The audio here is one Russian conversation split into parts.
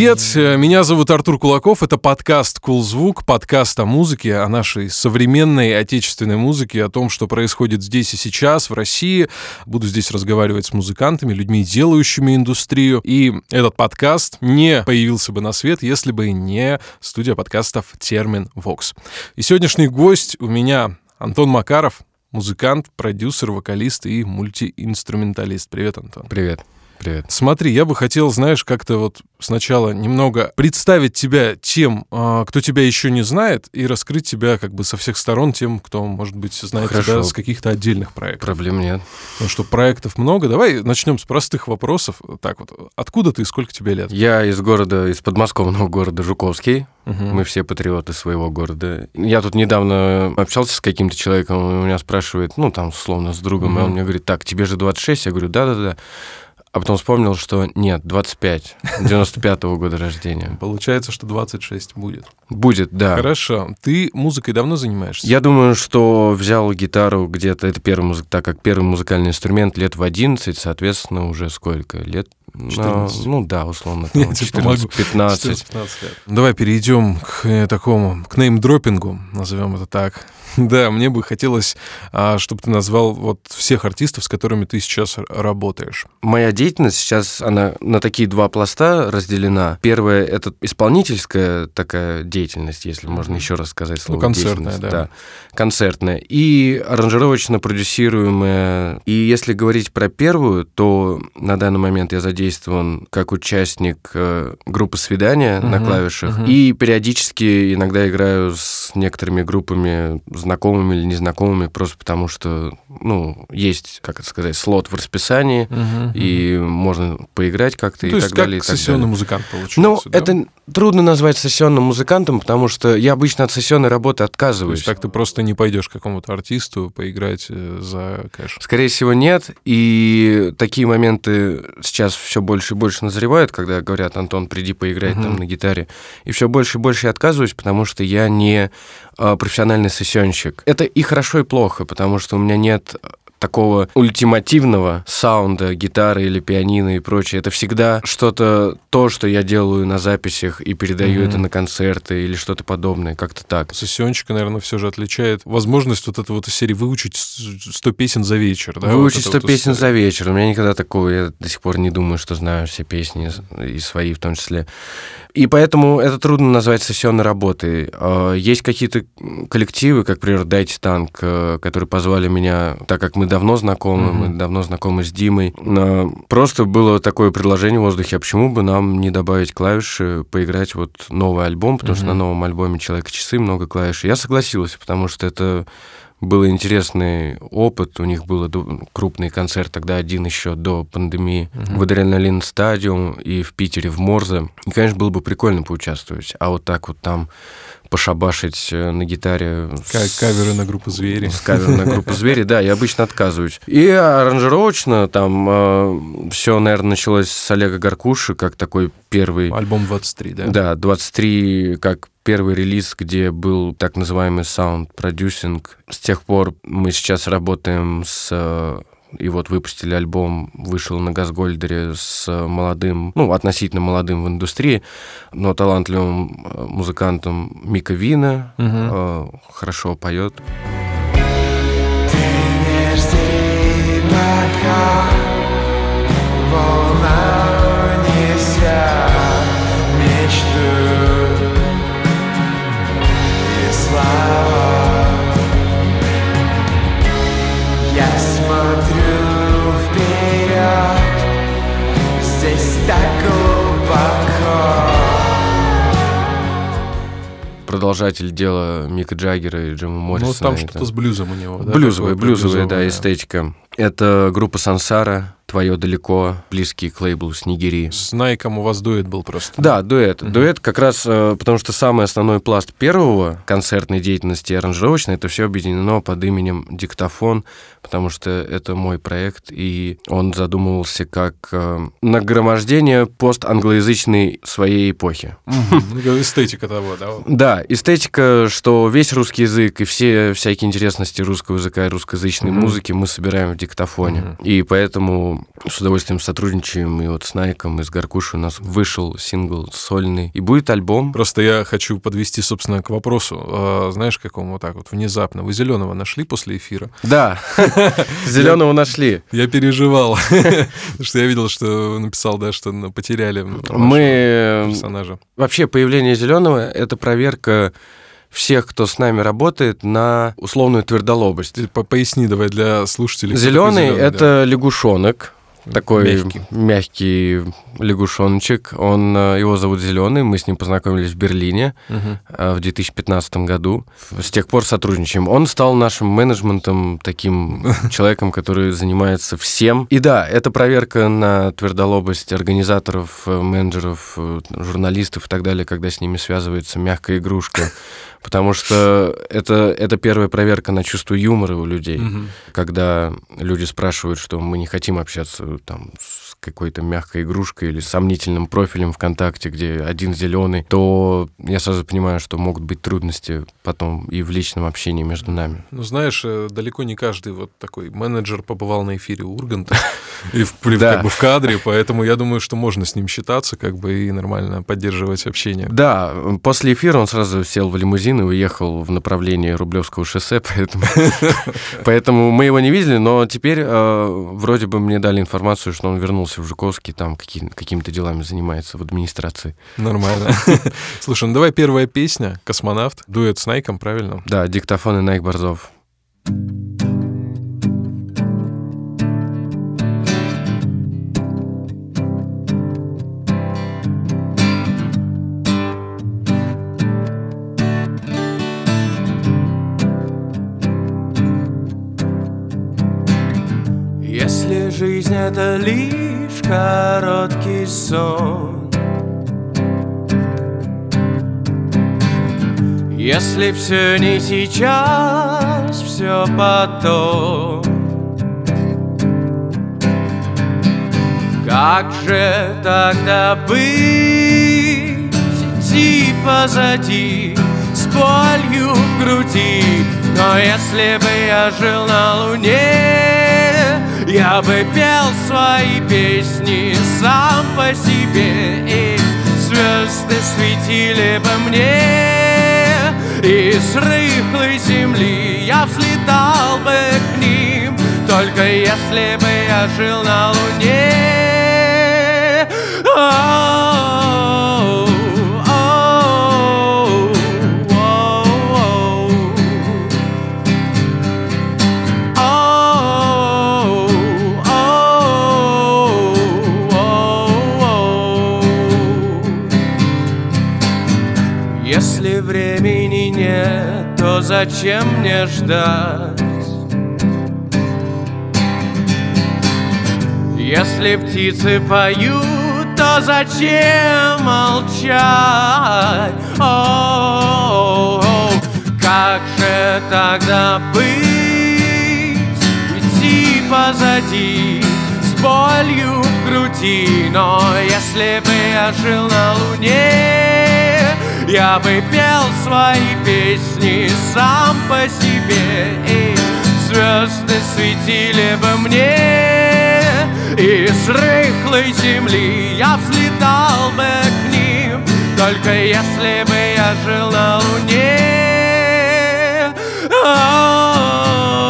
привет! Меня зовут Артур Кулаков. Это подкаст «Кул Звук», подкаст о музыке, о нашей современной отечественной музыке, о том, что происходит здесь и сейчас, в России. Буду здесь разговаривать с музыкантами, людьми, делающими индустрию. И этот подкаст не появился бы на свет, если бы не студия подкастов «Термин Вокс». И сегодняшний гость у меня Антон Макаров, музыкант, продюсер, вокалист и мультиинструменталист. Привет, Антон. Привет. Привет. Смотри, я бы хотел, знаешь, как-то вот сначала немного представить тебя тем, а, кто тебя еще не знает, и раскрыть тебя как бы со всех сторон тем, кто, может быть, знает Хорошо. тебя с каких-то отдельных проектов. Проблем нет. Потому что проектов много. Давай начнем с простых вопросов. Так вот, откуда ты и сколько тебе лет? Я из города, из подмосковного города Жуковский. Мгм. Мы все патриоты своего города. Я тут недавно общался с каким-то человеком, он меня спрашивает, ну, там, условно, с другом, и Мгм. он мне говорит, так, тебе же 26? Я говорю, да-да-да. А потом вспомнил, что нет, 25, 95-го года рождения. Получается, что 26 будет. Будет, да. Хорошо. Ты музыкой давно занимаешься? Я думаю, что взял гитару где-то, это первый музык, так как первый музыкальный инструмент лет в 11, соответственно, уже сколько? Лет? на- 14. ну да, условно, там, тебе 14-15. 14-15 лет. Давай перейдем к э, такому, к неймдропингу, назовем это так. Да, мне бы хотелось, а, чтобы ты назвал вот всех артистов, с которыми ты сейчас работаешь. Моя деятельность сейчас, она на такие два пласта разделена. Первое — это исполнительская такая деятельность, если можно еще раз сказать слово Ну, концертная, деятельность. да. концертная. И аранжировочно-продюсируемая. И если говорить про первую, то на данный момент я задействован как участник э, группы «Свидания» на клавишах. мгм. И периодически иногда играю с некоторыми группами, знакомыми или незнакомыми, просто потому что, ну, есть, как это сказать, слот в расписании, и можно поиграть как-то Ну, и есть так как далее. и так сессионный далее. музыкант получается. Ну, да? это трудно назвать сессионным музыкантом, потому что я обычно от сессионной работы То отказываюсь. есть так ты просто не пойдешь к какому-то артисту поиграть э, за кэш. Скорее всего, нет. И такие моменты сейчас все больше и больше назревают, когда говорят, Антон, приди поиграть Мгм. там на гитаре. И все больше и больше я отказываюсь, потому что я не а, профессиональный сессионщик. Это и хорошо, и плохо, потому что у меня нет такого ультимативного саунда гитары или пианино и прочее. Это всегда что-то, то, что я делаю на записях и передаю Мгм. это на концерты или что-то подобное, как-то так. Сессионщика, наверное, все же отличает возможность вот этого вот серии выучить с- 100 песен за вечер. Да? Выучить Вот 100 это вот песен история. за вечер. У меня никогда такого, я до сих пор не думаю, что знаю все песни, и свои в том числе. И поэтому это трудно назвать сессионной работой. А, Есть какие-то коллективы, как, например, «Дайте танк», э, которые позвали меня, так как мы давно знакомы, Мгм. мы давно знакомы с Димой. Просто было такое предложение в воздухе, а почему бы нам не добавить клавиши, поиграть вот новый альбом, потому что Мгм. на новом альбоме «Человека-часы» много клавиш. Я согласился, потому что это был интересный опыт. У них был крупный концерт тогда один еще до пандемии Мгм. в Адреналин Стадиум и в Питере в Морзе. И, конечно, было бы прикольно поучаствовать. А вот так вот там пошабашить э, на гитаре Ка- с- Каверы на группу «Звери». с кавер на группу «Звери», да, я обычно отказываюсь. И аранжировочно там все, наверное, началось с Олега Гаркуши, как такой первый Альбом 23, да? да, 23 как первый релиз, где был так называемый саунд-продюсинг. С тех пор мы сейчас работаем с... И вот выпустили альбом, вышел на Газгольдере с молодым, ну, относительно молодым в индустрии, но талантливым э, музыкантом Мика Вина. Мгм. э, Хорошо поет. Не жди, пока волна унесет мечту и слова. Продолжатель дела Мика Джаггера и Джима Ну, Моррисона. там Это- что-то с блюзом у него, да? Блюзовая, блюзовая, да, эстетика. Это группа Сансара, «Твое далеко», близкий к лейблу Снегири. С Найком у вас дуэт был просто. Да, дуэт. Мгм. Дуэт как раз, э, потому что самый основной пласт первого концертной деятельности и аранжировочной, это все объединено под именем «Диктофон», потому что это мой проект, и он задумывался как э, нагромождение постанглоязычной своей эпохи. Эстетика того, да? Да, эстетика, что весь русский язык и все всякие интересности русского языка и русскоязычной музыки мы собираем в диктофоне. И поэтому с удовольствием сотрудничаем. И вот с Найком, и с Гаркушей у нас вышел сингл сольный. И будет альбом. Просто я хочу подвести, собственно, к вопросу. А, знаешь, какому вот так вот внезапно. Вы зеленого нашли после эфира? Да, зеленого нашли. Я переживал, что я видел, что написал, да, что потеряли Мы персонажа. Вообще появление зеленого это проверка всех, кто с нами работает, на условную твердолобость. Ты по- Поясни давай для слушателей. Зеленый такой зелёный, это лягушонок, такой Мягкий. мягкий, лягушоночек. Он, э, его зовут Зеленый. Мы с ним познакомились в Берлине э, в 2015 году. С тех пор сотрудничаем. Он стал нашим менеджментом, таким человеком, который занимается всем. И да, это проверка на твердолобость организаторов, э, менеджеров, журналистов и так далее, когда с ними связывается мягкая игрушка. Потому что это, это первая проверка на чувство юмора у людей Мгм. когда люди спрашивают, что мы не хотим общаться там с какой-то мягкой игрушкой или сомнительным профилем ВКонтакте, где один зеленый, то я сразу понимаю, что могут быть трудности потом и в личном общении между нами. Ну, знаешь, э, далеко не каждый вот такой менеджер побывал на эфире Урганта и в, как бы в кадре, поэтому я думаю, что можно с ним считаться как бы и нормально поддерживать общение. Да, после эфира он сразу сел в лимузин и уехал в направлении Рублевского шоссе, поэтому, поэтому мы его не видели, но теперь э, вроде бы мне дали информацию, что он вернулся в Жуковский, там какие, какими-то делами занимается в администрации. Нормально. Слушай, ну давай первая песня «Космонавт». Дуэт с Найком, правильно? Да, диктофон и Найк Борзов. Если жизнь это лишь короткий сон. Если все не сейчас, все потом. Как же тогда быть, идти позади С болью в груди. Но если бы я жил на луне Я бы пел свои песни сам по себе И звезды светили бы мне. И с рыхлой земли я взлетал бы к ним Только если бы я жил на луне. Оу, зачем мне ждать? Если птицы поют, то зачем молчать? О, как же тогда быть? Идти позади с болью в груди Но если бы я жил на луне Я бы пел свои песни сам по себе И звезды светили бы мне. И с рыхлой земли я взлетал бы к ним Только если бы я жил на луне. Оу,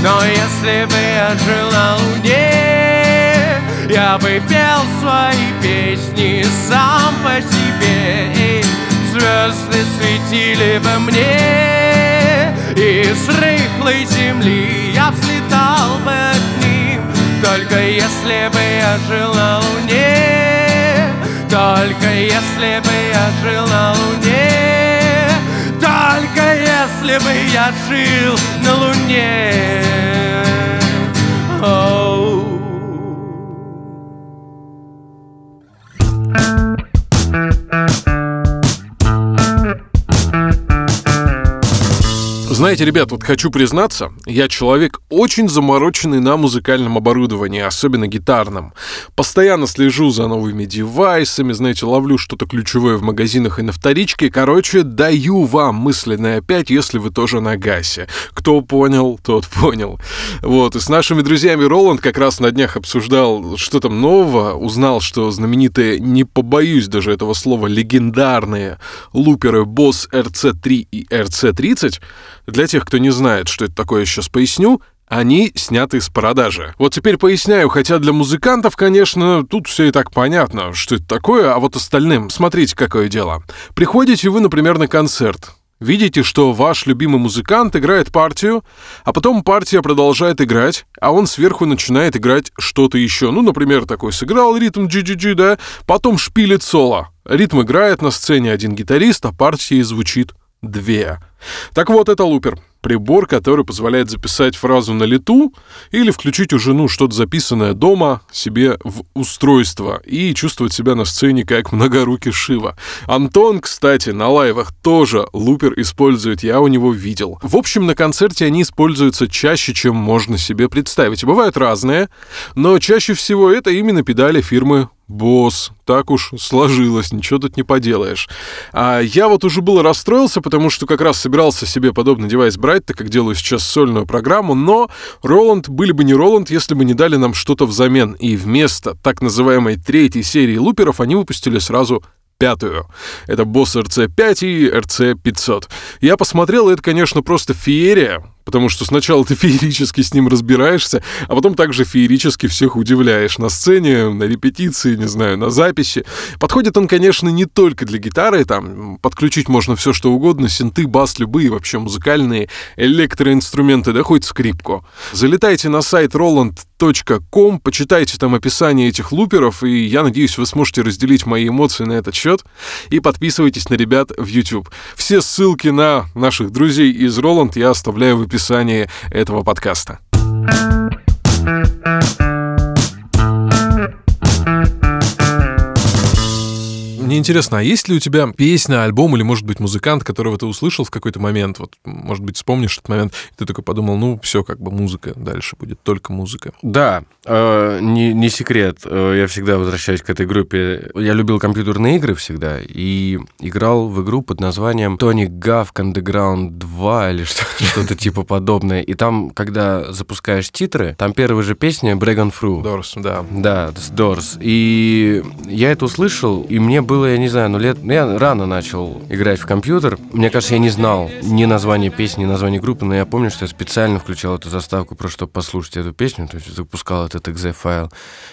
Но если бы я жил на луне Я бы пел свои песни сам по себе. И звезды светили бы мне И с рыхлой земли я взлетал бы к ним. Только если бы я жил на луне Только если бы я жил на луне Только если бы я жил на луне Оу. Знаете, ребят, вот хочу признаться, я человек очень замороченный на музыкальном оборудовании, особенно гитарном. Постоянно слежу за новыми девайсами, знаете, ловлю что-то ключевое в магазинах и на вторичке. Короче, даю вам мысленное опять, если вы тоже на гасе. Кто понял, тот понял. Вот, и с нашими друзьями Роланд как раз на днях обсуждал, что там нового, узнал, что знаменитые, не побоюсь даже этого слова, легендарные луперы Boss RC3 и RC30 для тех, кто не знает, что это такое, сейчас поясню, они сняты с продажи. Вот теперь поясняю, хотя для музыкантов, конечно, тут все и так понятно, что это такое, а вот остальным, смотрите, какое дело. Приходите вы, например, на концерт, Видите, что ваш любимый музыкант играет партию, а потом партия продолжает играть, а он сверху начинает играть что-то еще. Ну, например, такой сыграл ритм GGG, да, потом шпилит соло. Ритм играет на сцене один гитарист, а партия звучит две. Так вот, это лупер. Прибор, который позволяет записать фразу на лету или включить уже ну, что-то записанное дома себе в устройство и чувствовать себя на сцене как многорукий Шива. Антон, кстати, на лайвах тоже лупер использует, я у него видел. В общем, на концерте они используются чаще, чем можно себе представить. Бывают разные, но чаще всего это именно педали фирмы Босс, так уж сложилось, ничего тут не поделаешь. А я вот уже был расстроился, потому что как раз собирался себе подобный девайс брать, так как делаю сейчас сольную программу, но Роланд были бы не Роланд, если бы не дали нам что-то взамен. И вместо так называемой третьей серии луперов они выпустили сразу пятую. Это Boss RC5 и RC500. Я посмотрел, это, конечно, просто феерия потому что сначала ты феерически с ним разбираешься, а потом также феерически всех удивляешь на сцене, на репетиции, не знаю, на записи. Подходит он, конечно, не только для гитары, там подключить можно все что угодно, синты, бас, любые вообще музыкальные электроинструменты, да хоть скрипку. Залетайте на сайт roland.com, почитайте там описание этих луперов, и я надеюсь, вы сможете разделить мои эмоции на этот счет, и подписывайтесь на ребят в YouTube. Все ссылки на наших друзей из Roland я оставляю в описании описании этого подкаста. Мне интересно, а есть ли у тебя песня, альбом или, может быть, музыкант, которого ты услышал в какой-то момент? Вот, может быть, вспомнишь этот момент, и ты такой подумал, ну, все, как бы музыка, дальше будет только музыка. Да, э, не, не секрет. Э, я всегда возвращаюсь к этой группе. Я любил компьютерные игры всегда и играл в игру под названием Tony Gavk Underground 2 или что-то типа подобное. И там, когда запускаешь титры, там первая же песня Bregan Through. Doors, да. Да, с Doors. И я это услышал, и мне было было, я не знаю, ну лет... Ну, я рано начал играть в компьютер. Мне кажется, я не знал ни названия песни, ни названия группы, но я помню, что я специально включал эту заставку просто чтобы послушать эту песню, то есть запускал этот exe-файл,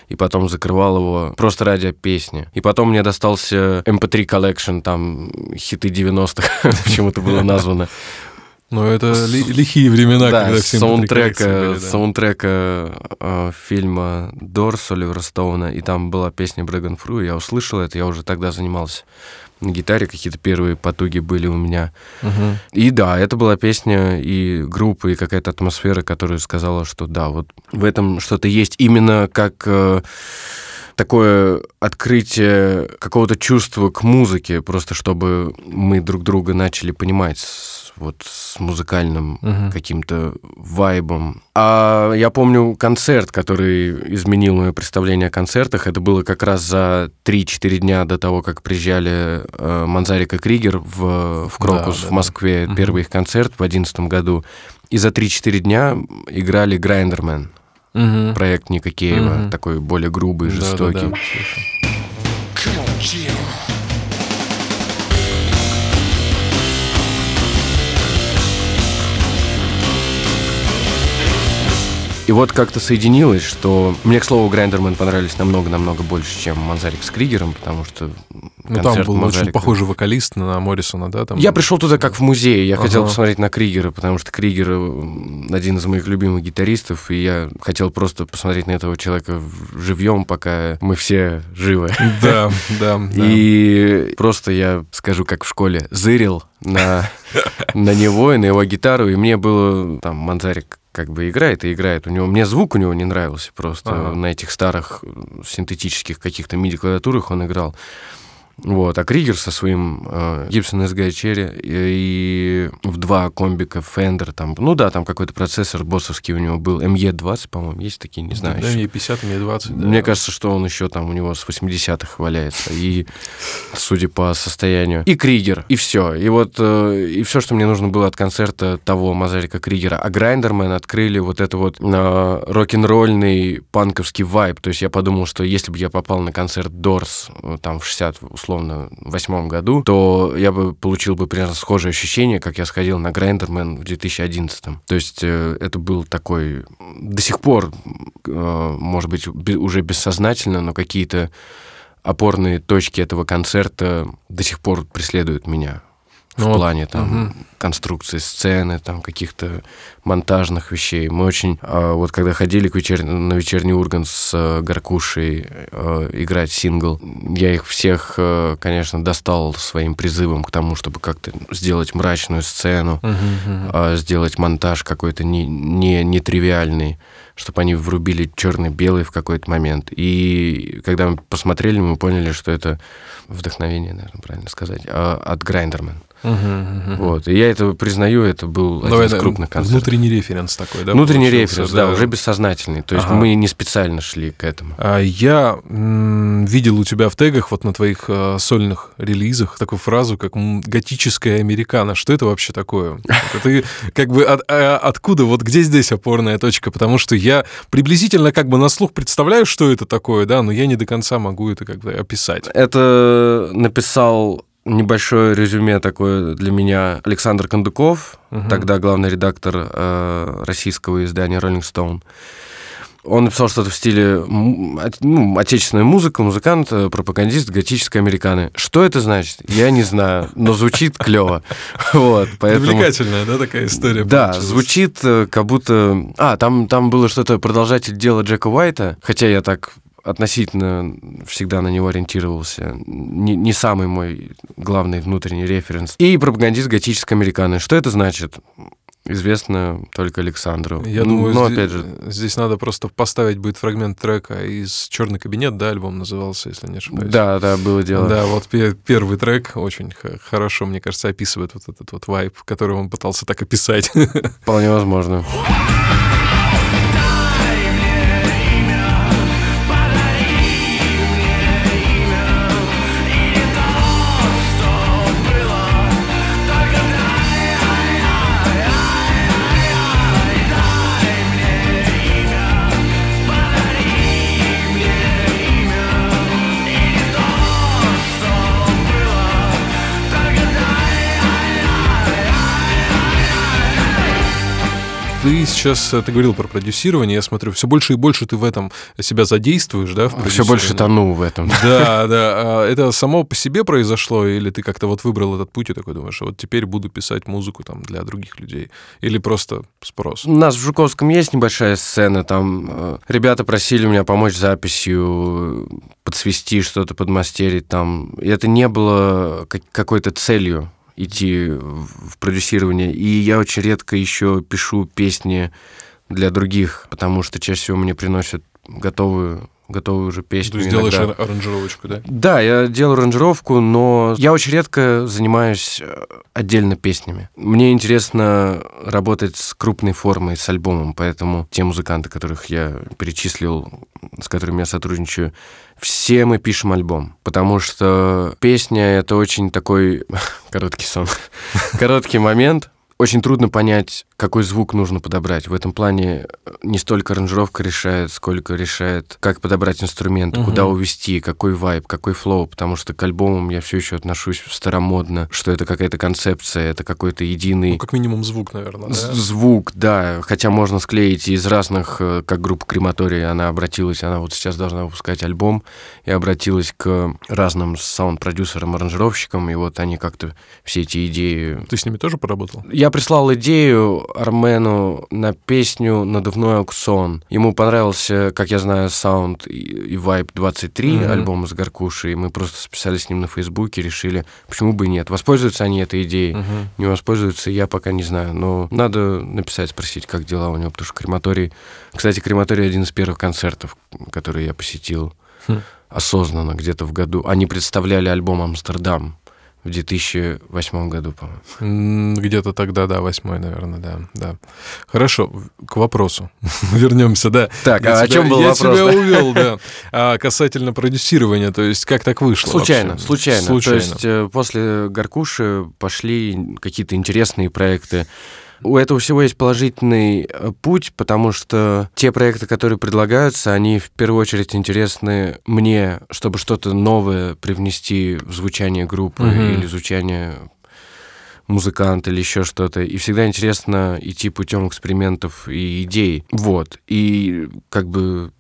и потом закрывал его просто ради песни. И потом мне достался MP3 эм Collection, там хиты 90-х почему-то было названо. Ну, это ли, лихие времена, да, когда все саундтрека, были, да. саундтрека э, фильма Дорс Оливера Стоуна, и там была песня Брэган Фру, я услышал это, я уже тогда занимался на гитаре, какие-то первые потуги были у меня. Угу. И да, это была песня и группа, и какая-то атмосфера, которая сказала, что да, вот в этом что-то есть именно как... Э, такое открытие какого-то чувства к музыке, просто чтобы мы друг друга начали понимать вот с музыкальным угу. каким-то вайбом. А я помню концерт, который изменил мое представление о концертах. Это было как раз за 3-4 дня до того, как приезжали э, Манзарик и Кригер в, в Крокус да, в Москве. Да. Первый их концерт в 2011 году. И за 3-4 дня играли Grinderman. Угу. Проект Ника Кейва, угу. такой более грубый, жестокий. Да, да, да. И вот как-то соединилось, что мне, к слову, Grinderman понравились намного-намного больше, чем Манзарек с Кригером, потому что ну, там был Манзарика... очень похожий вокалист на Моррисона, да? Там... Я пришел туда как в музей. Я ага. хотел посмотреть на Кригера, потому что Кригер один из моих любимых гитаристов, и я хотел просто посмотреть на этого человека живьем, пока мы все живы. Да, да. И просто я скажу, как в школе, зырил на, на него и на его гитару, и мне было там Манзарик как бы играет и играет. У него мне звук у него не нравился просто ага. на этих старых синтетических каких-то MIDI клавиатурах он играл. Вот, а Кригер со своим э, Gibson SG Cherry и, и в два комбика Fender, там, ну да, там какой-то процессор боссовский у него был, ME20, по-моему, есть такие, не знаю. Да, ME50, ME20. Да. Мне кажется, что он еще там у него с 80-х валяется, и судя по состоянию. И Кригер, и все. И вот, э, и все, что мне нужно было от концерта того Мазарика Кригера. А Грайндермен открыли вот это вот э, рок-н-ролльный панковский вайб. То есть я подумал, что если бы я попал на концерт Дорс э, там в 60 условно восьмом году, то я бы получил бы примерно схожее ощущение, как я сходил на Грайндермен в 2011. То есть э, это был такой до сих пор, э, может быть, уже бессознательно, но какие-то опорные точки этого концерта до сих пор преследуют меня ну, в плане там угу. конструкции сцены, там каких-то монтажных вещей. Мы очень, э, вот когда ходили к вечер... на вечерний Ургант с э, Гаркушей э, играть сингл, я их всех, э, конечно, достал своим призывом к тому, чтобы как-то сделать мрачную сцену, угу, угу. Э, сделать монтаж какой-то не, не, нетривиальный чтобы они врубили черный-белый в какой-то момент. И когда мы посмотрели, мы поняли, что это вдохновение, наверное, правильно сказать, а, от Грайндермен. Угу, угу. Вот. И я это признаю, это был Но один это из крупных концертов. Внутренний референс такой, да? Внутренний референс, да, да, уже бессознательный. То есть ага. мы не специально шли к этому. А я м- видел у тебя в тегах, вот на твоих э, сольных релизах, такую фразу, как «готическая американо». Что это вообще такое? Ты как бы от, а, откуда, вот где здесь опорная точка? Потому что я приблизительно как бы на слух представляю, что это такое, да, но я не до конца могу это как бы описать. Это написал небольшое резюме такое для меня Александр Кондуков, угу. тогда главный редактор э, российского издания Rolling Stone. Он написал что-то в стиле ну, отечественная музыка, музыкант, э, пропагандист, готической американы. Что это значит? Я не знаю, но звучит клево. Вот, поэтому... Привлекательная, да, такая история? Да, получилась. звучит э, как будто... А, там, там было что-то продолжатель дела Джека Уайта, хотя я так относительно всегда на него ориентировался. Не, не самый мой главный внутренний референс. И пропагандист готической американы. Что это значит? Известно только Александру. Я думаю, но, здесь, опять же... здесь надо просто поставить будет фрагмент трека из Черный кабинет, да, альбом назывался, если не ошибаюсь. Да, да, было дело. Да, вот первый трек очень хорошо, мне кажется, описывает вот этот вот вайп, который он пытался так описать. Вполне возможно. Ты сейчас, э, ты говорил про продюсирование, я смотрю, все больше и больше ты в этом себя задействуешь, да? Все больше тону в этом. Да, да. А это само по себе произошло, или ты как-то вот выбрал этот путь и такой думаешь, вот теперь буду писать музыку там для других людей? Или просто спрос? У нас в Жуковском есть небольшая сцена, там э, ребята просили меня помочь записью, подсвести что-то, подмастерить там. И это не было какой-то целью идти в продюсирование. И я очень редко еще пишу песни для других, потому что чаще всего мне приносят готовую готовую уже песню. То есть делаешь аранжировочку, да? Да, я делаю аранжировку, но я очень редко занимаюсь э, отдельно песнями. Мне интересно работать с крупной формой, с альбомом, поэтому те музыканты, которых я перечислил, с которыми я сотрудничаю, все мы пишем альбом, потому что песня — это очень такой короткий сон, короткий момент, очень трудно понять, какой звук нужно подобрать. В этом плане э, не столько аранжировка решает, сколько решает, как подобрать инструмент, угу. куда увести, какой вайб, какой флоу, потому что к альбомам я все еще отношусь старомодно, что это какая-то концепция, это какой-то единый... Ну, как минимум звук, наверное, да? Звук, да. Хотя можно склеить из разных, э, как группа Крематория, она обратилась, она вот сейчас должна выпускать альбом, и обратилась к разным саунд-продюсерам, аранжировщикам, и вот они как-то все эти идеи... Ты с ними тоже поработал? Я прислал идею, Армену на песню «Надувной аукцион». Ему понравился, как я знаю, саунд и вайб 23 mm-hmm. альбома с Гаркушей. И мы просто списали с ним на Фейсбуке, решили, почему бы и нет. Воспользуются они этой идеей, mm-hmm. не воспользуются, я пока не знаю. Но надо написать, спросить, как дела у него, потому что крематорий... Кстати, крематорий один из первых концертов, который я посетил хм. осознанно где-то в году. Они представляли альбом «Амстердам» в 2008 году, по-моему. Где-то тогда, да, восьмой, наверное, да, да. Хорошо, к вопросу. Вернемся, да. Так, я а тебя, о чем был я вопрос? Я тебя увел, да. А касательно продюсирования, то есть как так вышло? Случайно, вообще? случайно. Случайно. То есть э, после Гаркуши пошли какие-то интересные проекты. У этого всего есть положительный э, путь, потому что те проекты, которые предлагаются, они в первую очередь интересны мне, чтобы что-то новое привнести в звучание группы mm-hmm. или звучание музыканта или еще что-то. И всегда интересно идти путем экспериментов и идей. Вот. И как бы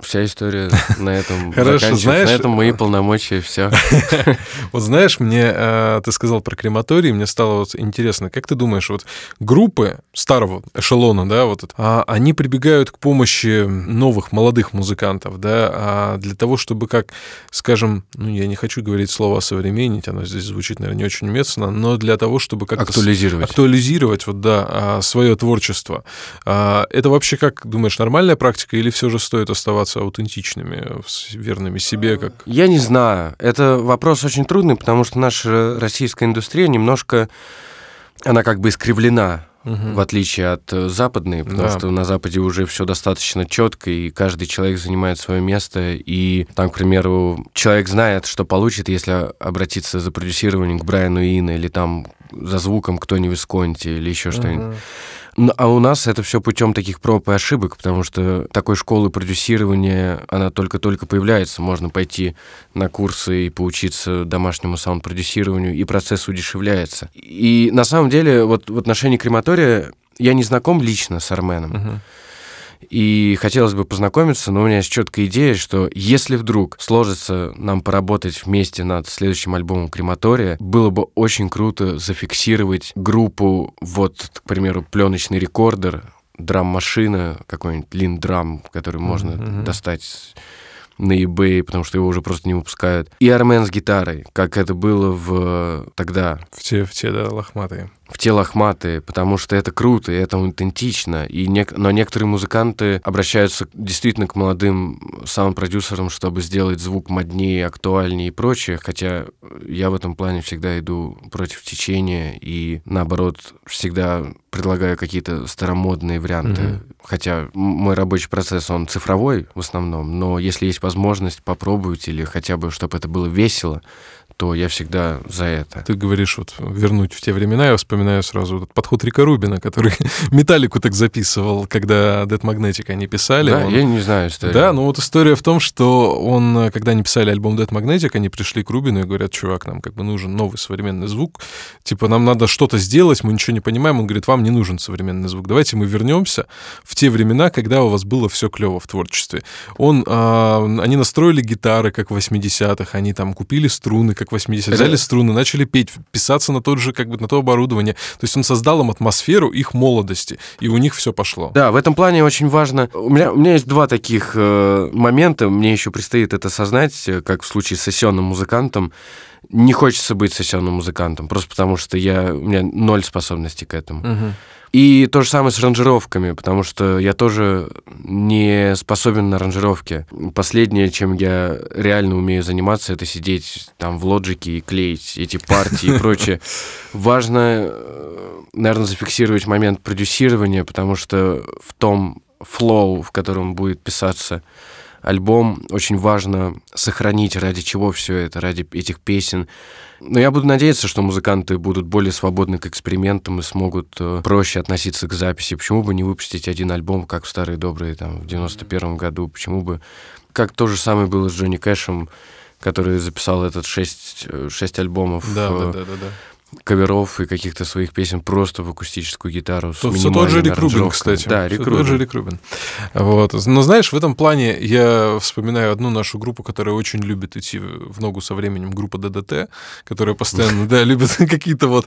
Вся история на этом Хорошо, знаешь... На этом мои полномочия, все. Вот знаешь, мне э, ты сказал про крематорий, мне стало вот интересно, как ты думаешь, вот группы старого эшелона, да, вот а, они прибегают к помощи новых молодых музыкантов, да, а для того, чтобы как, скажем, ну я не хочу говорить слово современнить, оно здесь звучит, наверное, не очень уместно, но для того, чтобы как актуализировать, актуализировать, вот да, а, свое творчество. Это вообще как думаешь нормальная практика или все же стоит оставаться оставаться аутентичными, верными себе? Как... Я не знаю. Это вопрос очень трудный, потому что наша российская индустрия немножко, она как бы искривлена угу. в отличие от э, западной, потому да. что на Западе уже все достаточно четко, и каждый человек занимает свое место, и там, к примеру, человек знает, что получит, если обратиться за продюсированием к Брайану Ина, или там за звуком кто не Висконти, или еще угу. что-нибудь. А у нас это все путем таких проб и ошибок, потому что такой школы продюсирования, она только-только появляется. Можно пойти на курсы и поучиться домашнему саунд-продюсированию, и процесс удешевляется. И на самом деле вот в отношении крематория я не знаком лично с Арменом. Uh-huh. И хотелось бы познакомиться, но у меня есть четкая идея, что если вдруг сложится нам поработать вместе над следующим альбомом Крематория, было бы очень круто зафиксировать группу, вот, к примеру, пленочный рекордер, драм-машина, какой-нибудь лин-драм, который можно mm-hmm. достать на eBay, потому что его уже просто не выпускают. И Армен с гитарой, как это было в тогда. В те, в те, да, лохматые в те лохматые, потому что это круто, и это аутентично. И не... Но некоторые музыканты обращаются действительно к молодым саунд-продюсерам, чтобы сделать звук моднее, актуальнее и прочее, хотя я в этом плане всегда иду против течения и, наоборот, всегда предлагаю какие-то старомодные варианты. Mm-hmm. Хотя мой рабочий процесс, он цифровой в основном, но если есть возможность, попробовать или хотя бы, чтобы это было весело, то я всегда за это. Ты говоришь, вот вернуть в те времена, я вспоминаю сразу этот подход Рика Рубина, который Металлику так записывал, когда Dead Magnetic они писали. Да, он... я не знаю историю. Да, ну вот история в том, что он, когда они писали альбом Dead Magnetic, они пришли к Рубину и говорят, чувак, нам как бы нужен новый современный звук, типа нам надо что-то сделать, мы ничего не понимаем. Он говорит, вам не нужен современный звук, давайте мы вернемся в те времена, когда у вас было все клево в творчестве. Он, а, они настроили гитары, как в 80-х, они там купили струны, как как 80 взяли струны, начали петь, писаться на тот же, как бы на то оборудование. То есть он создал им атмосферу их молодости, и у них все пошло. Да, в этом плане очень важно. У меня, у меня есть два таких э, момента, мне еще предстоит это осознать, э, как в случае с сессионным музыкантом. Не хочется быть сессионным музыкантом, просто потому что я, у меня ноль способностей к этому. Угу. И то же самое с аранжировками, потому что я тоже не способен на аранжировки. Последнее, чем я реально умею заниматься, это сидеть там в лоджике и клеить эти партии и прочее. Важно, э, наверное, зафиксировать момент продюсирования, потому что в том флоу, в котором будет писаться альбом, очень важно сохранить, ради чего все это, ради этих песен. Но я буду надеяться, что музыканты будут более свободны к экспериментам и смогут э, проще относиться к записи. Почему бы не выпустить один альбом, как в старые добрые, там, в 91 году? Почему бы... Как то же самое было с Джонни Кэшем, который записал этот шесть, э, шесть альбомов. Да, да, да, да, да каверов и каких-то своих песен просто в акустическую гитару с Все тот же Рик Рубин, кстати. Да, Рик Рубин. тот же Рик Рубин. Вот. Но знаешь, в этом плане я вспоминаю одну нашу группу, которая очень любит идти в ногу со временем, группа ДДТ, которая постоянно, да, любит какие-то вот,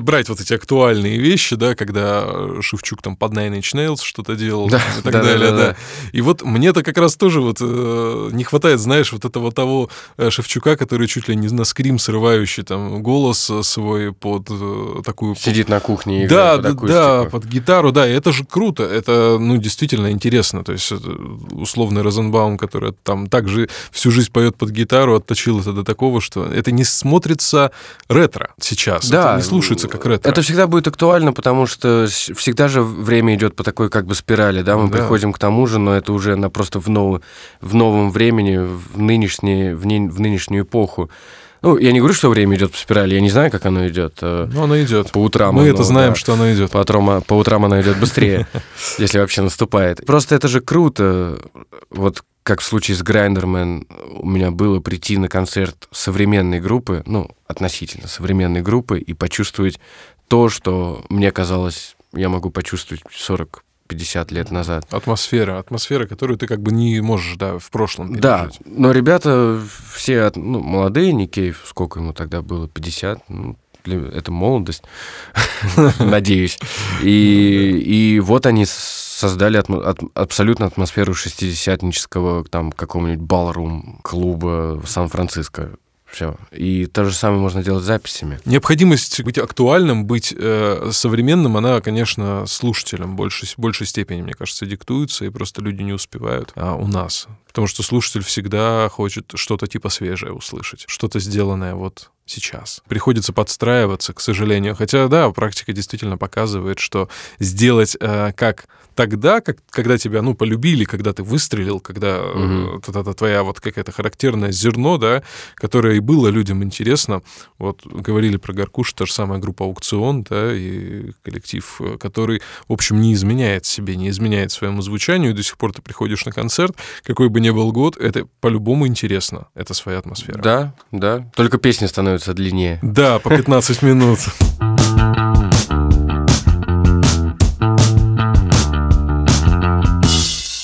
брать вот эти актуальные вещи, да, когда Шевчук там под Nine Inch Nails что-то делал да, и так да, далее, да, да, да. И вот мне-то как раз тоже вот э, не хватает, знаешь, вот этого того э, Шевчука, который чуть ли не на скрим срывающий там голос, э, свой под э, такую... Сидит на кухне и да, играет да, под да, под гитару, да, и это же круто, это, ну, действительно интересно, то есть условный Розенбаум, который там также всю жизнь поет под гитару, отточил это до такого, что это не смотрится ретро сейчас, Да, это не слушается как ретро. Это всегда будет актуально, потому что всегда же время идет по такой как бы спирали, да, мы Да. приходим к тому же, но это уже на просто в, нов- в новом времени, в, нынешнее, в, не- в нынешнюю эпоху. Ну, я не говорю, что время идет по спирали, я не знаю, как оно идет. э, Ну, оно идет. По утрам. Мы оно, это знаем, да. что оно идет. По утрам, по утрам она идет быстрее, если вообще наступает. Просто это же круто. Вот как в случае с Грайндермен у меня было прийти на концерт современной группы, ну, относительно современной группы, и почувствовать то, что мне казалось, я могу почувствовать 40-50 лет назад. Атмосфера, атмосфера, которую ты как бы не можешь, да, в прошлом Да, пережить. но ребята все от- ну, молодые, Никеев, сколько ему тогда было, 50, ну, это молодость, надеюсь. И, и вот они создали атмо- от- абсолютно атмосферу шестидесятнического там какого-нибудь балрум клуба в Сан-Франциско. Все. И то же самое можно делать с записями. Необходимость быть актуальным, быть э, современным, она, конечно, слушателям в большей, большей степени, мне кажется, диктуется, и просто люди не успевают а, у нас. Потому что слушатель всегда хочет что-то типа свежее услышать, что-то сделанное вот сейчас. Приходится подстраиваться, к сожалению. Хотя, да, практика действительно показывает, что сделать э, как тогда, как, когда тебя, ну, полюбили, когда ты выстрелил, когда э, Мгм. вот это твоя вот какая-то характерное зерно, да, которое и было людям интересно. Вот говорили про Гаркуш, та же самая группа «Аукцион», да, и коллектив, э, который, в общем, не изменяет себе, не изменяет своему звучанию, и до сих пор ты приходишь на концерт, какой бы ни был год, это по-любому интересно, это своя атмосфера. Да, да. Только песни становятся длиннее. Да, по 15 минут.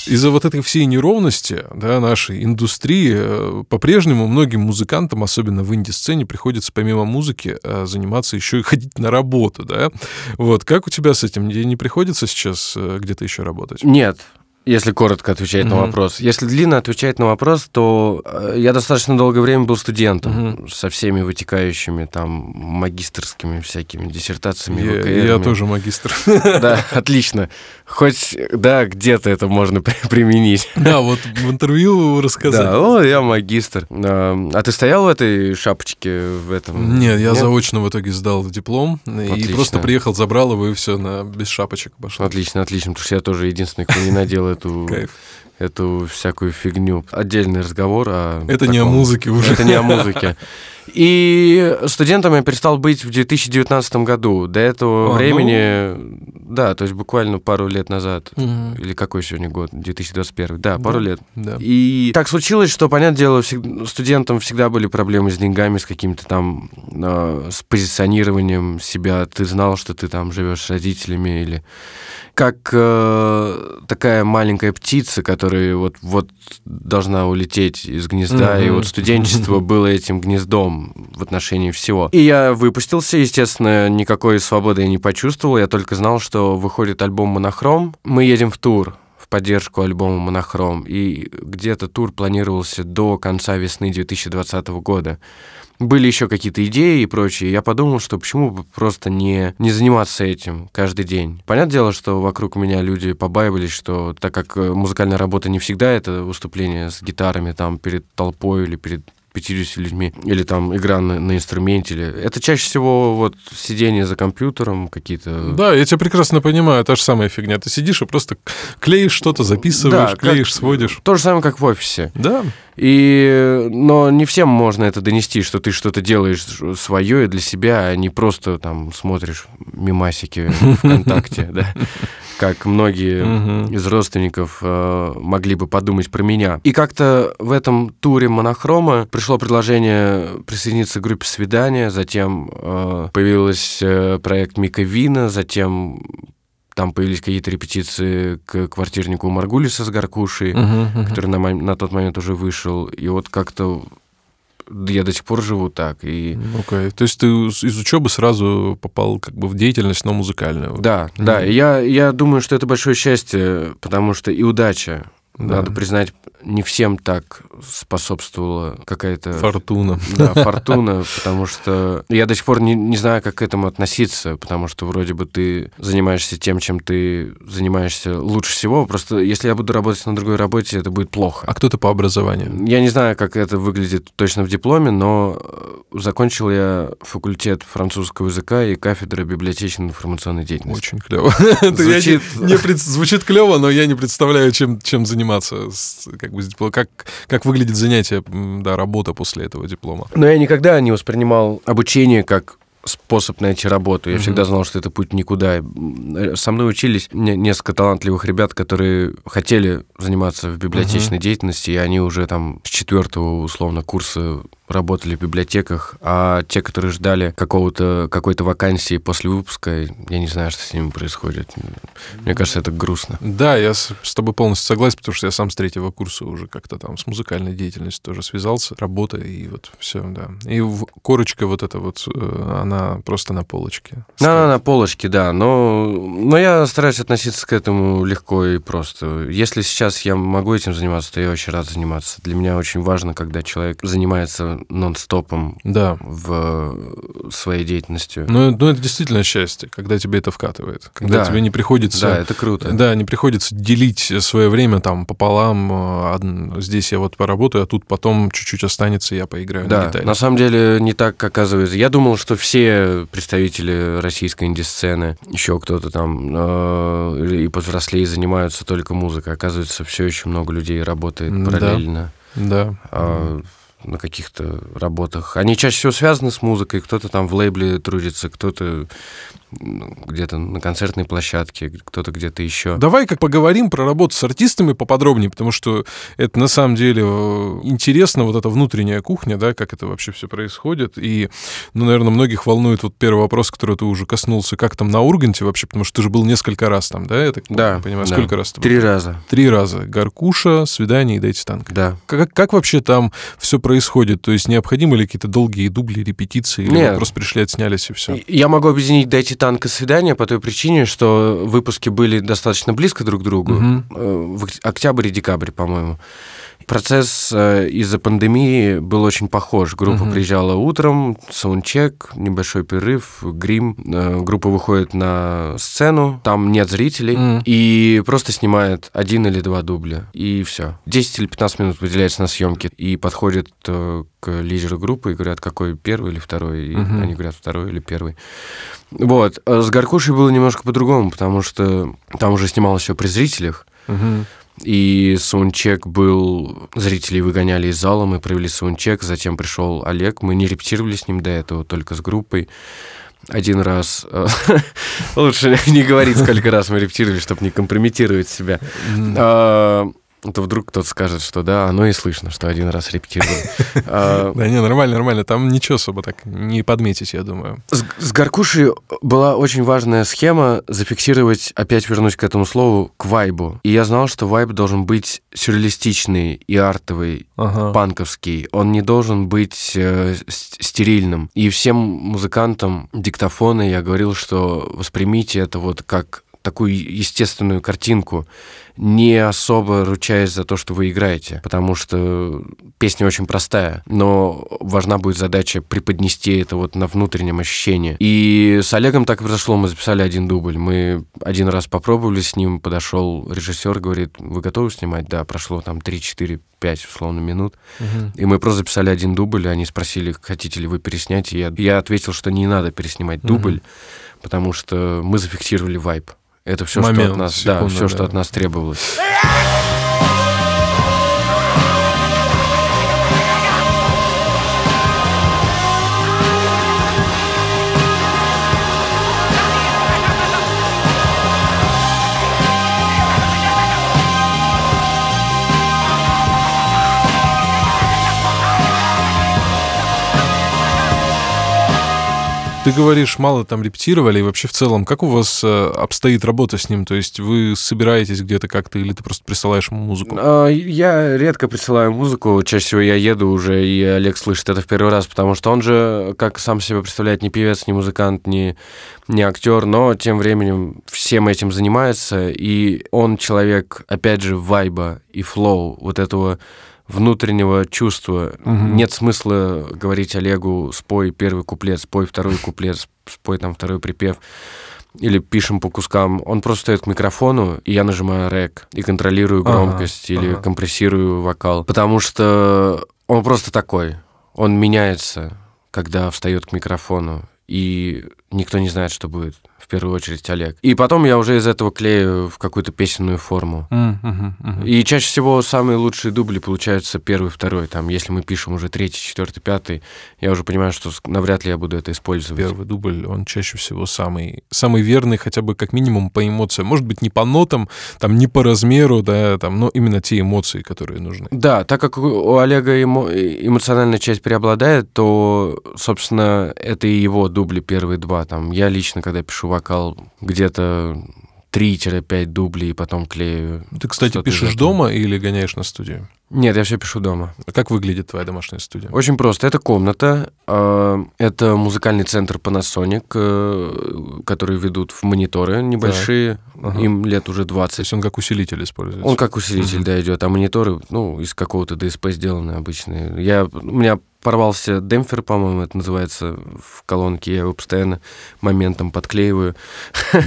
Из-за вот этой всей неровности да, нашей индустрии э, по-прежнему многим музыкантам, особенно в инди-сцене, приходится помимо музыки э, заниматься еще и ходить на работу. Да? Вот. Как у тебя с этим? Не приходится сейчас э, где-то еще работать? Нет, если коротко отвечать на Мгм. вопрос. Если длинно отвечать на вопрос, то э, я достаточно долгое время был студентом Мгм. со всеми вытекающими там магистрскими всякими диссертациями. Я, ВКРами. я тоже магистр. Да, отлично. Хоть, да, где-то это можно при- применить. Да, вот в интервью рассказать. Да, о, я магистр. А а ты стоял в этой шапочке в этом? Нет, я заочно в итоге сдал диплом и просто приехал, забрал его и все, на без шапочек пошел. Отлично, отлично, потому что я тоже единственный, кто не надел эту, Кайф. эту всякую фигню. Отдельный разговор о Это не о таком. музыке уже. Это не о музыке. И студентом я перестал быть в 2019 году. До этого А, ну. времени, да, то есть буквально пару лет назад. Мгм. Или какой сегодня год? 2021. Да, пару Да. лет. Да. И так случилось, что, понятное дело, всег- студентам всегда были проблемы с деньгами, с каким-то там, э, с позиционированием себя. Ты знал, что ты там живешь с родителями или как э, такая маленькая птица, которая вот, вот должна улететь из гнезда, и Мгм. вот студенчество было этим гнездом в отношении всего. И я выпустился, естественно, никакой свободы я не почувствовал, я только знал, что выходит альбом «Монохром». Мы едем в тур в поддержку альбома «Монохром», и где-то тур планировался до конца весны 2020 года. Были еще какие-то идеи и прочее. Я подумал, что почему бы просто не, не заниматься этим каждый день. Понятное дело, что вокруг меня люди побаивались, что так как э, музыкальная работа не всегда это выступление с гитарами там перед толпой или перед 50 людьми, или там игра на, на инструменте, или... это чаще всего вот сидение за компьютером, какие-то... Да, я тебя прекрасно понимаю, та же самая фигня. Ты сидишь и просто клеишь что-то, записываешь, Да, клеишь, сводишь. То же самое, как в офисе. Да, И, но не всем можно это донести, что ты что-то делаешь свое и для себя, а не просто там смотришь мимасики ВКонтакте, да, как многие из родственников э, могли бы подумать про меня. И как-то в этом туре монохрома пришло предложение присоединиться к группе «Свидания», затем э, появился проект Мика Вина, затем там появились какие-то репетиции к квартирнику Маргулиса с Гаркушей Мгм, мгм. который на, на тот момент уже вышел. И вот как-то я до сих пор живу так. И Окей. То есть ты из учебы сразу попал как бы в деятельность, но музыкальную. да, Мгм. да, я, я думаю, что это большое счастье, потому что и удача. Да. Надо признать, не всем так способствовала какая-то... Фортуна. Да, фортуна, потому что я до сих пор не, не знаю, как к этому относиться, потому что вроде бы ты занимаешься тем, чем ты занимаешься лучше всего, просто если я буду работать на другой работе, это будет плохо. А кто ты по образованию? Я не знаю, как это выглядит точно в дипломе, но э, закончил я факультет французского языка и кафедра библиотечной информационной деятельности. Очень клево. Звучит- Звучит клево, но я не представляю, чем, чем заниматься. Как, бы, как, как выглядит занятие, да, работа после этого диплома. Но я никогда не воспринимал обучение как способ найти работу. Я Мгм. всегда знал, что это путь никуда. М, Со мной учились не- несколько талантливых ребят, которые хотели заниматься в библиотечной деятельности, и они уже там с четвертого, условно, курса работали в библиотеках, а те, которые ждали какого-то, какой-то вакансии после выпуска, я не знаю, что с ними происходит. Мне кажется, это грустно. Да, я с, с тобой полностью согласен, потому что я сам с третьего курса уже как-то там с музыкальной деятельностью тоже связался, работа и вот все, да. И корочка вот эта вот, э, она просто на полочке. На, на полочке, да. Но, но я стараюсь относиться к этому легко и просто. Если сейчас я могу этим заниматься, то я очень рад заниматься. Для меня очень важно, когда человек занимается нон-стопом Да. в своей деятельностью. Ну, ну, это действительно счастье, когда тебе это вкатывает. Когда Да. тебе не приходится... да, это круто. Да, не приходится делить свое время там пополам. э, Здесь я вот поработаю, а тут потом чуть-чуть останется, и я поиграю на Да, гитаре. на самом деле не так оказывается. Я думал, что все представители российской инди-сцены, еще кто-то там э, и повзрослее занимаются только музыкой. Оказывается, все еще много людей работает М, да. параллельно. Да. а, на каких-то работах. Они чаще всего связаны с музыкой. Кто-то там в лейбле трудится, кто-то где-то на концертной площадке, кто-то где-то еще. Давай как поговорим про работу с артистами поподробнее, потому что это на самом деле э, интересно, вот эта внутренняя кухня, да, как это вообще все происходит. И, ну, наверное, многих волнует вот первый вопрос, который ты уже коснулся, как там на Урганте вообще, потому что ты же был несколько раз там, да, я так Да, понимаю, да. сколько раз ты был? Три раза. Три раза. Гаркуша, свидание и дайте танк. Да. Как, как вообще там все происходит? То есть необходимы ли какие-то долгие дубли, репетиции? Или Нет. вы просто пришли, отснялись и все? Я могу объединить «Дайте танк» и «Свидание» по той причине, что выпуски были достаточно близко друг к другу. Э, В ок- октябре и декабре, по-моему. Процесс э, из-за пандемии был очень похож. Группа Мгм. приезжала утром, саундчек, небольшой перерыв, грим. Э, Группа выходит на сцену, там нет зрителей, Мгм. и просто снимает один или два дубля, и все. 10 или 15 минут выделяется на съемки, и подходит э, к лидеру группы и говорят, какой первый или второй, и Мгм. они говорят, второй или первый. Вот. С Гаркушей было немножко по-другому, потому что там уже снималось все при зрителях, Мгм. И саундчек был... Зрителей выгоняли из зала, мы провели саундчек, затем пришел Олег, мы не репетировали с ним до этого, только с группой. Один раз... э, Лучше не говорить, сколько раз мы репетировали, чтобы не компрометировать себя. То вдруг кто-то скажет, что да, оно и слышно, что один раз репетировали. А, Да не, нормально, нормально. Там ничего особо так не подметить, я думаю. С, Гаркушей была очень важная схема зафиксировать, опять вернусь к этому слову, к вайбу. И я знал, что вайб должен быть сюрреалистичный и артовый, панковский. Он не должен быть э, стерильным. И всем музыкантам диктофона я говорил, что воспримите это вот как такую естественную картинку, не особо ручаясь за то, что вы играете, потому что песня очень простая, но важна будет задача преподнести это вот на внутреннем ощущении. И с Олегом так и произошло, мы записали один дубль. Мы один раз попробовали с ним, подошел режиссер, говорит, вы готовы снимать? Да, прошло там 3, 4, 5, условно, минут. Мгм. И мы просто записали один дубль, и они спросили, хотите ли вы переснять, и я, я ответил, что не надо переснимать дубль, потому что мы зафиксировали вайб. Это все, что Момент, от нас, да, секунда, все, что да. от нас требовалось. Ты говоришь, мало там репетировали, и вообще в целом, как у вас э, обстоит работа с ним? То есть вы собираетесь где-то как-то, или ты просто присылаешь ему музыку? А, Я редко присылаю музыку, чаще всего я еду уже, и Олег слышит это в первый раз, потому что он же, как сам себя представляет, не певец, не музыкант, не, не актер, но тем временем всем этим занимается, и он человек, опять же, вайба и флоу, вот этого внутреннего чувства. Мгм. Нет смысла говорить Олегу, спой первый куплет, спой второй куплет, спой там второй припев. Или пишем по кускам. Он просто стоит к микрофону, и я нажимаю рек и контролирую Ага, громкость или ага. компрессирую вокал. Потому что он просто такой. Он меняется, когда встает к микрофону. И никто не знает, что будет. В первую очередь Олег. И потом я уже из этого клею в какую-то песенную форму. Мгм, мгм. И чаще всего самые лучшие дубли получаются первый, второй. Там, если мы пишем уже третий, четвертый, пятый, я уже понимаю, что навряд ли я буду это использовать. Первый дубль, он чаще всего самый, самый верный, хотя бы как минимум по эмоциям. Может быть, не по нотам, там, не по размеру, да, там, но именно те эмоции, которые нужны. Да, так как у- у Олега эмо- эмоциональная часть преобладает, то, собственно, это и его дубли первые два. Там, я лично, когда пишу вокал, где-то 3-5 дублей, и потом клею. Ты, кстати, пишешь дома или гоняешь на студию? Нет, я все пишу дома. Как выглядит твоя домашняя студия? Очень просто. Это комната, э, это музыкальный центр Panasonic, э, который ведут в мониторы небольшие, Ага. им лет уже То 20. есть он как усилитель используется? Он как усилитель, Мгм. да, идет, а мониторы, ну, из какого-то DSP сделаны обычные. Я, у меня порвался демпфер, по-моему, это называется в колонке, я его постоянно моментом подклеиваю,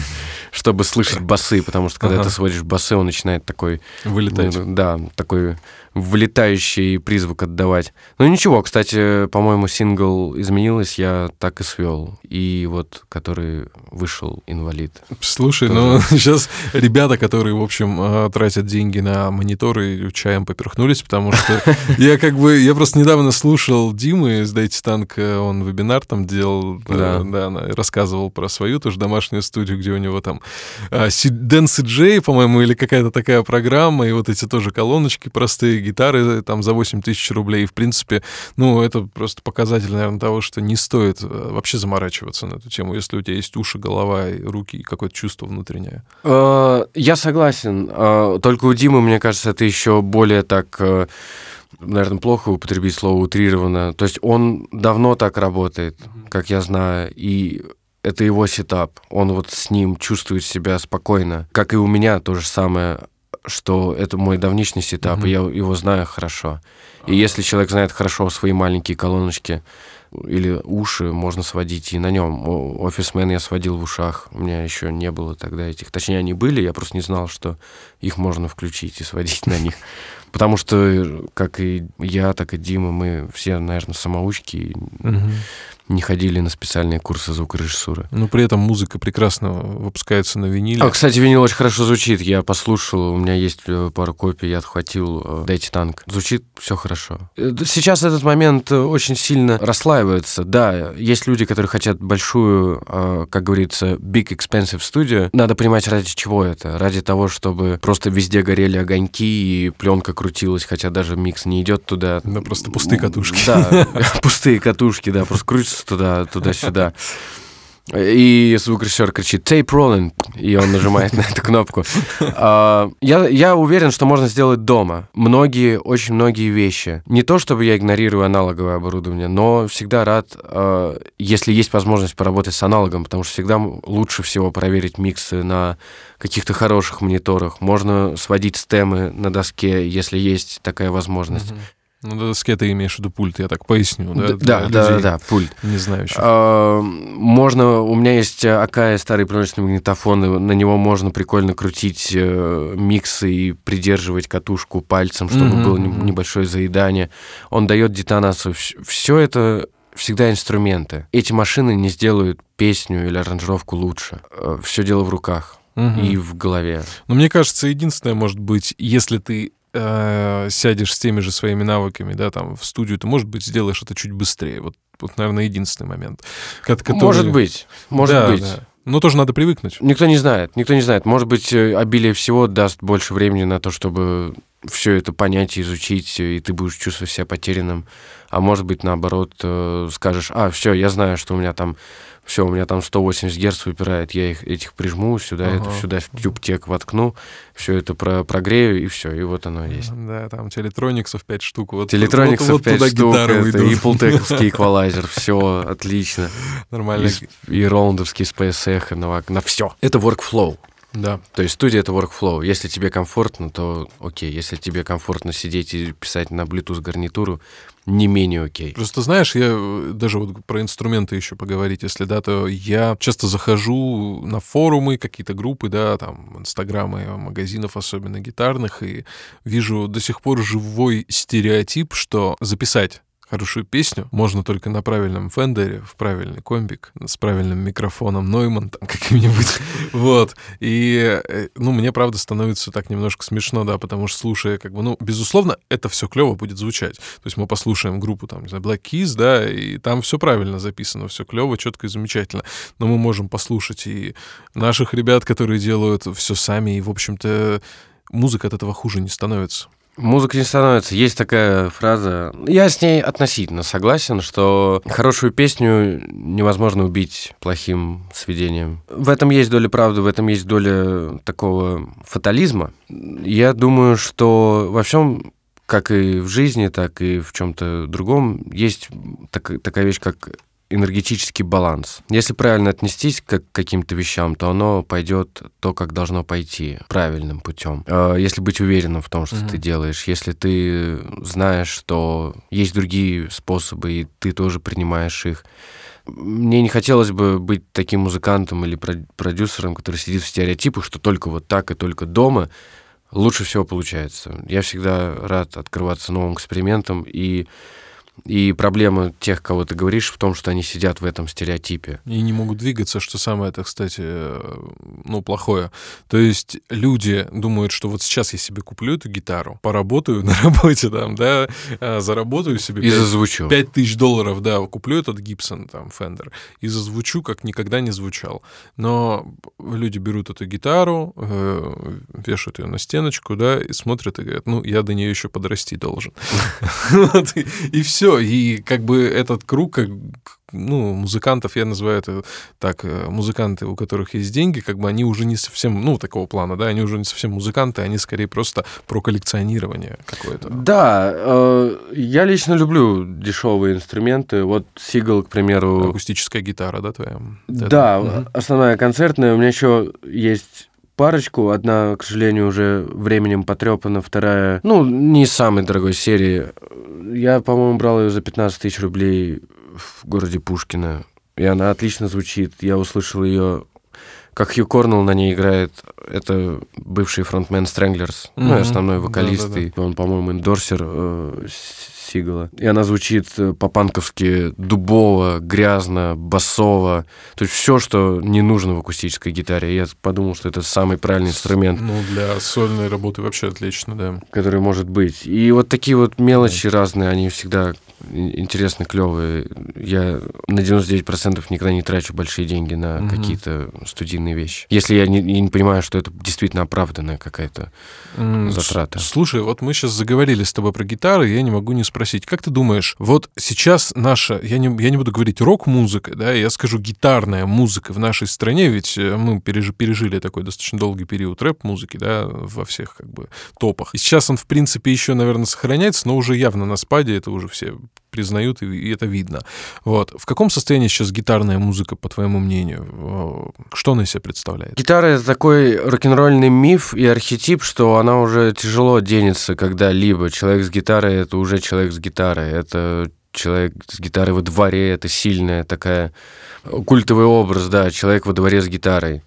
чтобы слышать басы, потому что когда Ага. ты сводишь басы, он начинает такой Вылетать. ну, да, такой вылетающий призвук отдавать. Ну ничего, кстати, по-моему, сингл изменилось, я так и свел. И вот, который вышел инвалид. Слушай, ну сейчас ребята, которые, в общем, э, тратят деньги на мониторы, чаем поперхнулись, потому что я как бы, я просто недавно слушал Димы из Дайте Танк, э, он вебинар там делал, э, Да. рассказывал про свою тоже домашнюю студию, где у него там э, Си- Дэн Джей, по-моему, или какая-то такая программа, и вот эти тоже колоночки простые, гитары там за 8 тысяч рублей. И, в принципе, ну, это просто показатель, наверное, того, что не стоит э, вообще заморачиваться на эту тему, если у тебя есть уши, голова, и руки и какое-то чувство внутреннее. Э, Я согласен. Э, Только у Димы, мне кажется, это еще более так, э, наверное, плохо употребить слово утрированно. То есть он давно так работает, как я знаю, и это его setup. Он вот с ним чувствует себя спокойно. Как и у меня то же самое, что это мой давнишний setup, Мгм. и я его знаю хорошо. И если человек знает хорошо свои маленькие колоночки или уши, можно сводить и на нем. Офисмен я сводил в ушах. У меня еще не было тогда этих. Точнее, они были, я просто не знал, что их можно включить и сводить на них. Потому что, как и я, так и Дима, мы все, наверное, самоучки, и не ходили на специальные курсы звукорежиссуры. Но при этом музыка прекрасно выпускается на виниле. А, кстати, винил очень хорошо звучит. Я послушал, у меня есть э, пару копий, я отхватил э, Дайте танк. Звучит все хорошо. Э, Сейчас этот момент очень сильно расслаивается. Да, есть люди, которые хотят большую, как говорится, big expensive студию. Надо понимать, ради чего это. Ради того, чтобы просто везде горели огоньки и пленка крутилась, хотя даже микс не идет туда. Да, просто пустые катушки. Да, пустые катушки, да, просто крутятся туда, туда-сюда. И звукорежиссер кричит «Tape rolling», и он нажимает на эту кнопку. А, Я, я уверен, что можно сделать дома. Многие, очень многие вещи. Не то, чтобы я игнорирую аналоговое оборудование, но всегда рад, а, если есть возможность поработать с аналогом, потому что всегда лучше всего проверить миксы на каких-то хороших мониторах. Можно сводить стемы на доске, если есть такая возможность. Ну, доске ты имеешь в виду пульт, я так поясню, да? Да, да, да, да, пульт. Не знающих. А, Можно, у меня есть Акая старый пленочный магнитофон, и на него можно прикольно крутить э, миксы и придерживать катушку пальцем, чтобы Мгм, было небольшое заедание. Он дает детонацию. Все это всегда инструменты. Эти машины не сделают песню или аранжировку лучше. Все дело в руках Мгм. и в голове. Но мне кажется, единственное, может быть, если ты э, сядешь с теми же своими навыками, да, там, в студию, ты, может быть, сделаешь это чуть быстрее. Вот, вот наверное, единственный момент. ко- который- Может быть, может Да, быть. да. Но тоже надо привыкнуть. Никто не знает, никто не знает. Может быть, э, обилие всего даст больше времени на то, чтобы все это понять, изучить, и ты будешь чувствовать себя потерянным. А может быть, наоборот, э, скажешь, а, все, я знаю, что у меня там все, у меня там 180 герц выпирает, я их, этих прижму сюда, ага. это сюда в тюбтек воткну, все это про, прогрею, и все, и вот оно есть. Да, там телетрониксов 5 штук. Вот, телетрониксов вот, 5 вот штук, это и пултековский эквалайзер, все отлично. Нормально. И, и раундовский Space Echo на, на все. Это workflow. Да. То есть студия — это workflow. Если тебе комфортно, то окей. Если тебе комфортно сидеть и писать на Bluetooth гарнитуру, не менее окей. Просто знаешь, я э, даже вот про инструменты еще поговорить, если да, то я часто захожу на форумы, какие-то группы, да, там, инстаграмы магазинов, особенно гитарных, и вижу до сих пор живой стереотип, что записать хорошую песню можно только на правильном фендере, в правильный комбик, с правильным микрофоном Нойман там каким-нибудь. Вот. И, э, ну, мне, правда, становится так немножко смешно, да, потому что, слушая, как бы, ну, безусловно, это все клево будет звучать. То есть мы послушаем группу, там, не знаю, Black Keys, да, и там все правильно записано, все клево, четко и замечательно. Но мы можем послушать и наших ребят, которые делают все сами, и, в общем-то, музыка от этого хуже не становится. Музыка не становится. Есть такая фраза. Я с ней относительно согласен, что хорошую песню невозможно убить плохим сведением. В этом есть доля правды, в этом есть доля такого фатализма. Я думаю, что во всем как и в жизни, так и в чем-то другом, есть так, такая вещь, как энергетический баланс. Если правильно отнестись к каким-то вещам, то оно пойдет то, как должно пойти, правильным путем. А, если быть уверенным в том, что mm-hmm. ты делаешь, если ты знаешь, что есть другие способы, и ты тоже принимаешь их. Мне не хотелось бы быть таким музыкантом или продюсером, который сидит в стереотипах, что только вот так и только дома лучше всего получается. Я всегда рад открываться новым экспериментам и и проблема тех, кого ты говоришь, в том, что они сидят в этом стереотипе. И не могут двигаться, что самое это, кстати, ну, плохое. То есть люди думают, что вот сейчас я себе куплю эту гитару, поработаю на работе там, да, а, заработаю себе... И 5, зазвучу. 5 тысяч долларов, да, куплю этот Гибсон, там, Fender, и зазвучу, как никогда не звучал. Но люди берут эту гитару, э, вешают ее на стеночку, да, и смотрят и говорят, ну, я до нее еще подрасти должен. И все все, и как бы этот круг, как, ну, музыкантов, я называю это так, э, музыканты, у которых есть деньги, как бы они уже не совсем, ну, такого плана, да, они уже не совсем музыканты, они скорее просто про коллекционирование какое-то. Да, э, я лично люблю дешевые инструменты. Вот Сигал, к примеру... Акустическая гитара, да, твоя? Да, угу. основная концертная. У меня еще есть парочку. Одна, к сожалению, уже временем потрепана, вторая, ну, не из самой дорогой серии. Я, по-моему, брал ее за 15 тысяч рублей в городе Пушкино. И она отлично звучит. Я услышал ее, как Хью Корнелл на ней играет. Это бывший фронтмен Stranglers, mm-hmm. ну и основной вокалист. Да, да, да. Он, по-моему, эндорсер э, Сигала. И она звучит э, по-панковски дубово, грязно, басово. То есть все, что не нужно в акустической гитаре. Я подумал, что это самый правильный инструмент. Ну, для сольной работы вообще отлично, да. Который может быть. И вот такие вот мелочи да. разные, они всегда интересно, клевые. Я на 99% никогда не трачу большие деньги на угу. какие-то студийные вещи. Если я не, я не понимаю, что это действительно оправданная какая-то mm, затрата. Слушай, вот мы сейчас заговорили с тобой про гитары, я не могу не спросить, как ты думаешь, вот сейчас наша, я не, я не буду говорить рок-музыка, да, я скажу гитарная музыка в нашей стране, ведь э, мы пережи, пережили такой достаточно долгий период рэп-музыки, да, во всех как бы топах. И сейчас он, в принципе, еще, наверное, сохраняется, но уже явно на спаде, это уже все признают, и это видно. Вот. В каком состоянии сейчас гитарная музыка, по твоему мнению? Что она из себя представляет? Гитара — это такой рок-н-ролльный миф и архетип, что она уже тяжело денется когда-либо. Человек с гитарой — это уже человек с гитарой. Это человек с гитарой во дворе, это сильная такая культовый образ, да, человек во дворе с гитарой.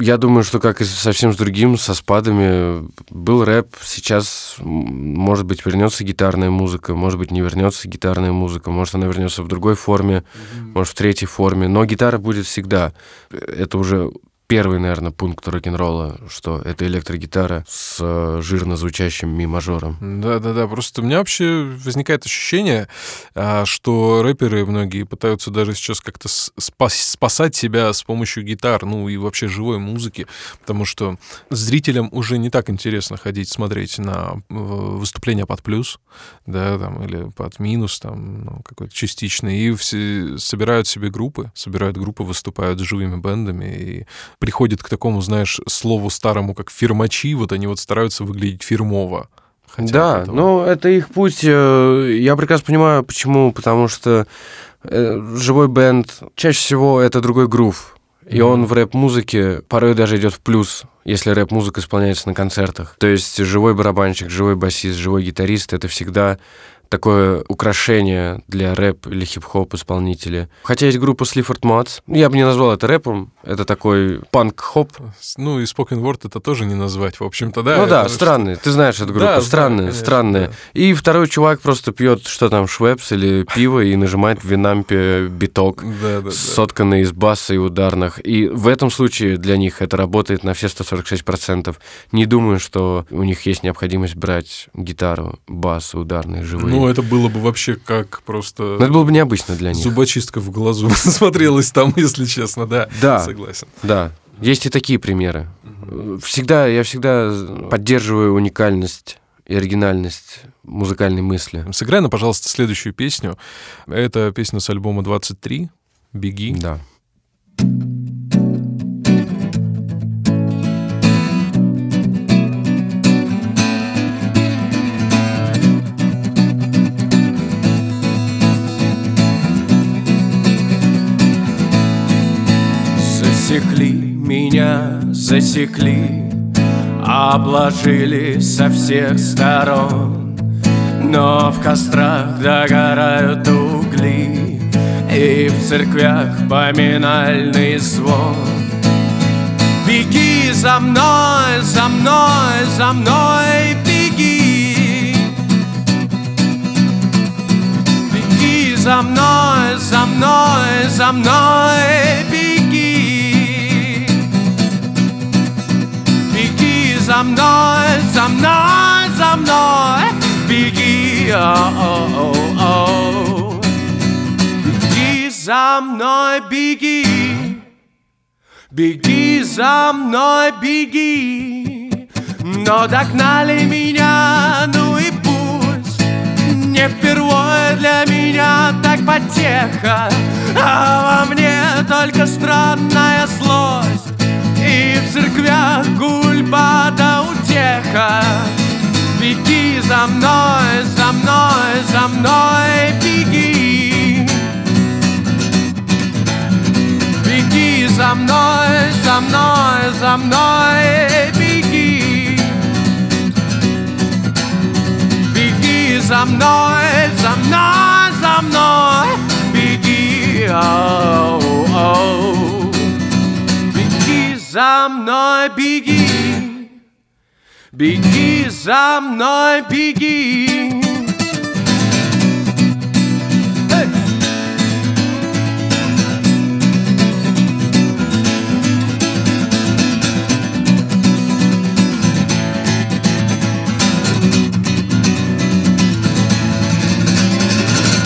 Я думаю, что как и совсем с другим, со спадами, был рэп, сейчас, может быть, вернется гитарная музыка, может быть, не вернется гитарная музыка, может, она вернется в другой форме, mm-hmm. может, в третьей форме, но гитара будет всегда. Это уже первый, наверное, пункт рок-н-ролла, что это электрогитара с э, жирно звучащим ми-мажором. Да-да-да, просто у меня вообще возникает ощущение, а, что рэперы многие пытаются даже сейчас как-то спасать себя с помощью гитар, ну и вообще живой музыки, потому что зрителям уже не так интересно ходить смотреть на выступления под плюс, да, там, или под минус, там, ну, какой-то частичный, и все собирают себе группы, собирают группы, выступают с живыми бендами, и приходит к такому, знаешь, слову старому, как фирмачи, вот они вот стараются выглядеть фирмово. да, ну это их путь. Э, я прекрасно понимаю, почему. Потому что э, живой бенд чаще всего это другой грув. И он в рэп-музыке порой даже идет в плюс, если рэп-музыка исполняется на концертах. То есть живой барабанщик, живой басист, живой гитарист — это всегда такое украшение для рэп или хип-хоп исполнителя. Хотя есть группа Слифорд Матс. Я бы не назвал это рэпом. Это такой панк-хоп. Ну, и Spoken Word это тоже не назвать, в общем-то, да. Ну да, странный. Ты знаешь эту группу. Да, странная, странная. Да. И второй чувак просто пьет, что там, швепс или пиво, и нажимает в винампе биток, да, да, сотканный из баса и ударных. И в этом случае для них это работает на все 146%. Не думаю, что у них есть необходимость брать гитару, бас, ударные, живые. Ну, это было бы вообще как просто... Но это было бы необычно для них. Зубочистка в глазу смотрелась там, если честно, да. Да. Согласен. Да. Есть и такие примеры. Всегда, я всегда поддерживаю уникальность и оригинальность музыкальной мысли. Сыграй нам, пожалуйста, следующую песню. Это песня с альбома «23», «Беги». Да. Засекли меня, засекли Обложили со всех сторон. Но в кострах догорают угли И в церквях поминальный звон. Беги за мной, за мной, за мной, беги! Беги за мной, за мной, за мной, мной, за мной, за мной Беги, о-о-о-о Беги за мной, беги Беги за мной, беги Но догнали меня, ну и пусть Не впервые для меня так потеха А во мне только странная злость и в церквях гульба утеха Беги за мной, за мной, за мной, беги Беги за мной, за мной, за мной, беги Беги за мной, за мной, за мной, беги, оу, оу за мной беги, беги за мной, беги.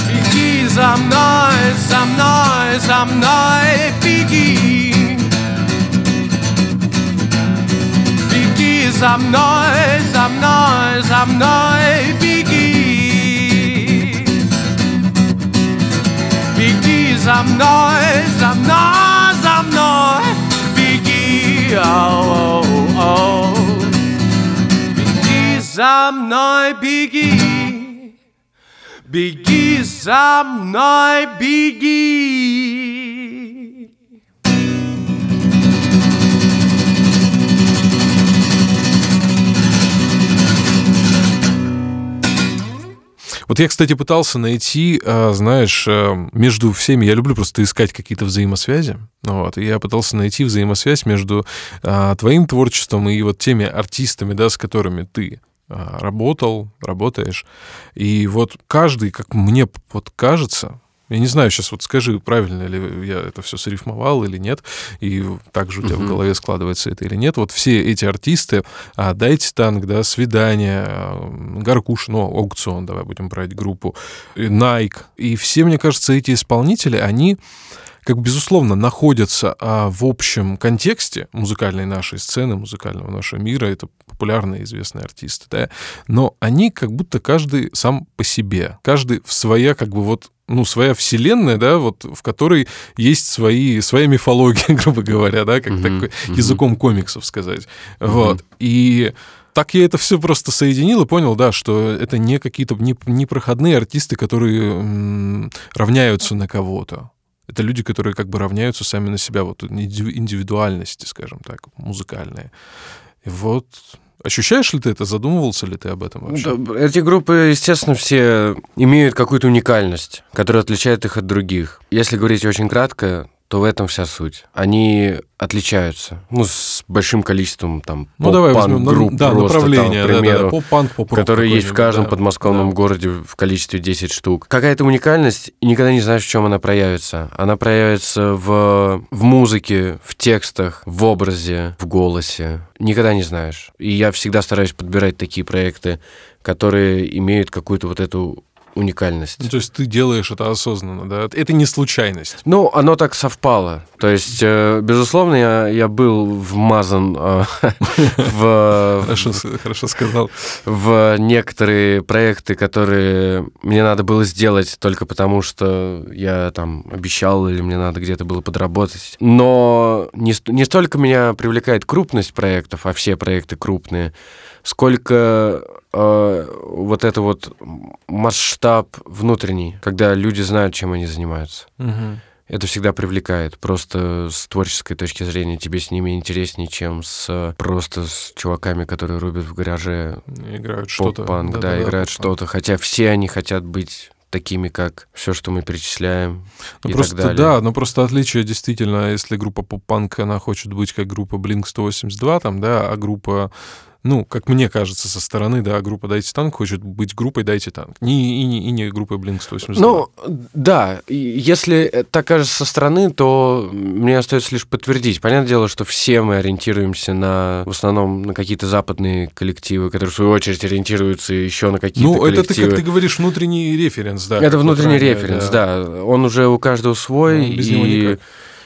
Беги за мной, за мной, за мной, беги. За мной, за мной, за мной беги. Беги за мной, за мной, за мной беги. Оу, оу, оу. Беги за мной, беги. Беги за мной, беги. Вот я, кстати, пытался найти, а, знаешь, а, между всеми, я люблю просто искать какие-то взаимосвязи, вот, и я пытался найти взаимосвязь между а, твоим творчеством и вот теми артистами, да, с которыми ты работал, работаешь. И вот каждый, как мне вот кажется, Я не знаю, сейчас вот скажи, правильно ли я это все срифмовал или нет, и также у тебя uh-huh. в голове складывается это или нет. Вот все эти артисты, а, Дайте танк, да, Свидание, а, Гаркуш, ну, Аукцион, давай будем брать группу, Nike, и все, мне кажется, эти исполнители, они как безусловно, находятся а, в общем контексте музыкальной нашей сцены, музыкального нашего мира, это популярные известные артисты, да, но они как будто каждый сам по себе, каждый в своя как бы вот ну, своя вселенная, да, вот в которой есть свои, своя мифология, грубо говоря, да, как mm-hmm. такой mm-hmm. языком комиксов сказать. Mm-hmm. Вот. И так я это все просто соединил и понял, да, что это не какие-то не, не проходные артисты, которые м, равняются на кого-то. Это люди, которые как бы равняются сами на себя, вот индивидуальности, скажем так, музыкальные. И вот Ощущаешь ли ты это? Задумывался ли ты об этом вообще? Да, эти группы, естественно, все имеют какую-то уникальность, которая отличает их от других. Если говорить очень кратко, то в этом вся суть. Они отличаются. Ну, с большим количеством там ну, давай возьмем, групп да, просто, направления, там, примеру, да, да, поп-панк, поп которые есть в каждом да, подмосковном да. городе в количестве 10 штук. Какая-то уникальность, и никогда не знаешь, в чем она проявится. Она проявится в, в музыке, в текстах, в образе, в голосе. Никогда не знаешь. И я всегда стараюсь подбирать такие проекты, которые имеют какую-то вот эту уникальность. Ну, то есть ты делаешь это осознанно, да? Это не случайность. Ну, оно так совпало. То есть, э, безусловно, я, я был вмазан э, в... Хорошо, хорошо сказал. В некоторые проекты, которые мне надо было сделать только потому, что я там обещал или мне надо где-то было подработать. Но не, не столько меня привлекает крупность проектов, а все проекты крупные, сколько э, вот это вот масштаб внутренний, когда люди знают, чем они занимаются. Угу. Это всегда привлекает. Просто с творческой точки зрения тебе с ними интереснее, чем с просто с чуваками, которые рубят в гараже. Играют что-то. Панк, да, да, да, играют что-то. Хотя все они хотят быть такими, как все, что мы перечисляем. Ну, и просто, так далее. да, но просто отличие действительно, если группа поп-панк, она хочет быть как группа Blink 182, там, да, а группа ну, как мне кажется, со стороны, да, группа «Дайте танк» хочет быть группой «Дайте танк». Не, и, не, и не группой «Блинк-182». Ну, да, если так кажется со стороны, то мне остается лишь подтвердить. Понятное дело, что все мы ориентируемся на, в основном, на какие-то западные коллективы, которые, в свою очередь, ориентируются еще на какие-то Ну, коллективы. это, ты, как ты говоришь, внутренний референс, да. Это внутренний референс, да. да. Он уже у каждого свой, ну, без и... него никак.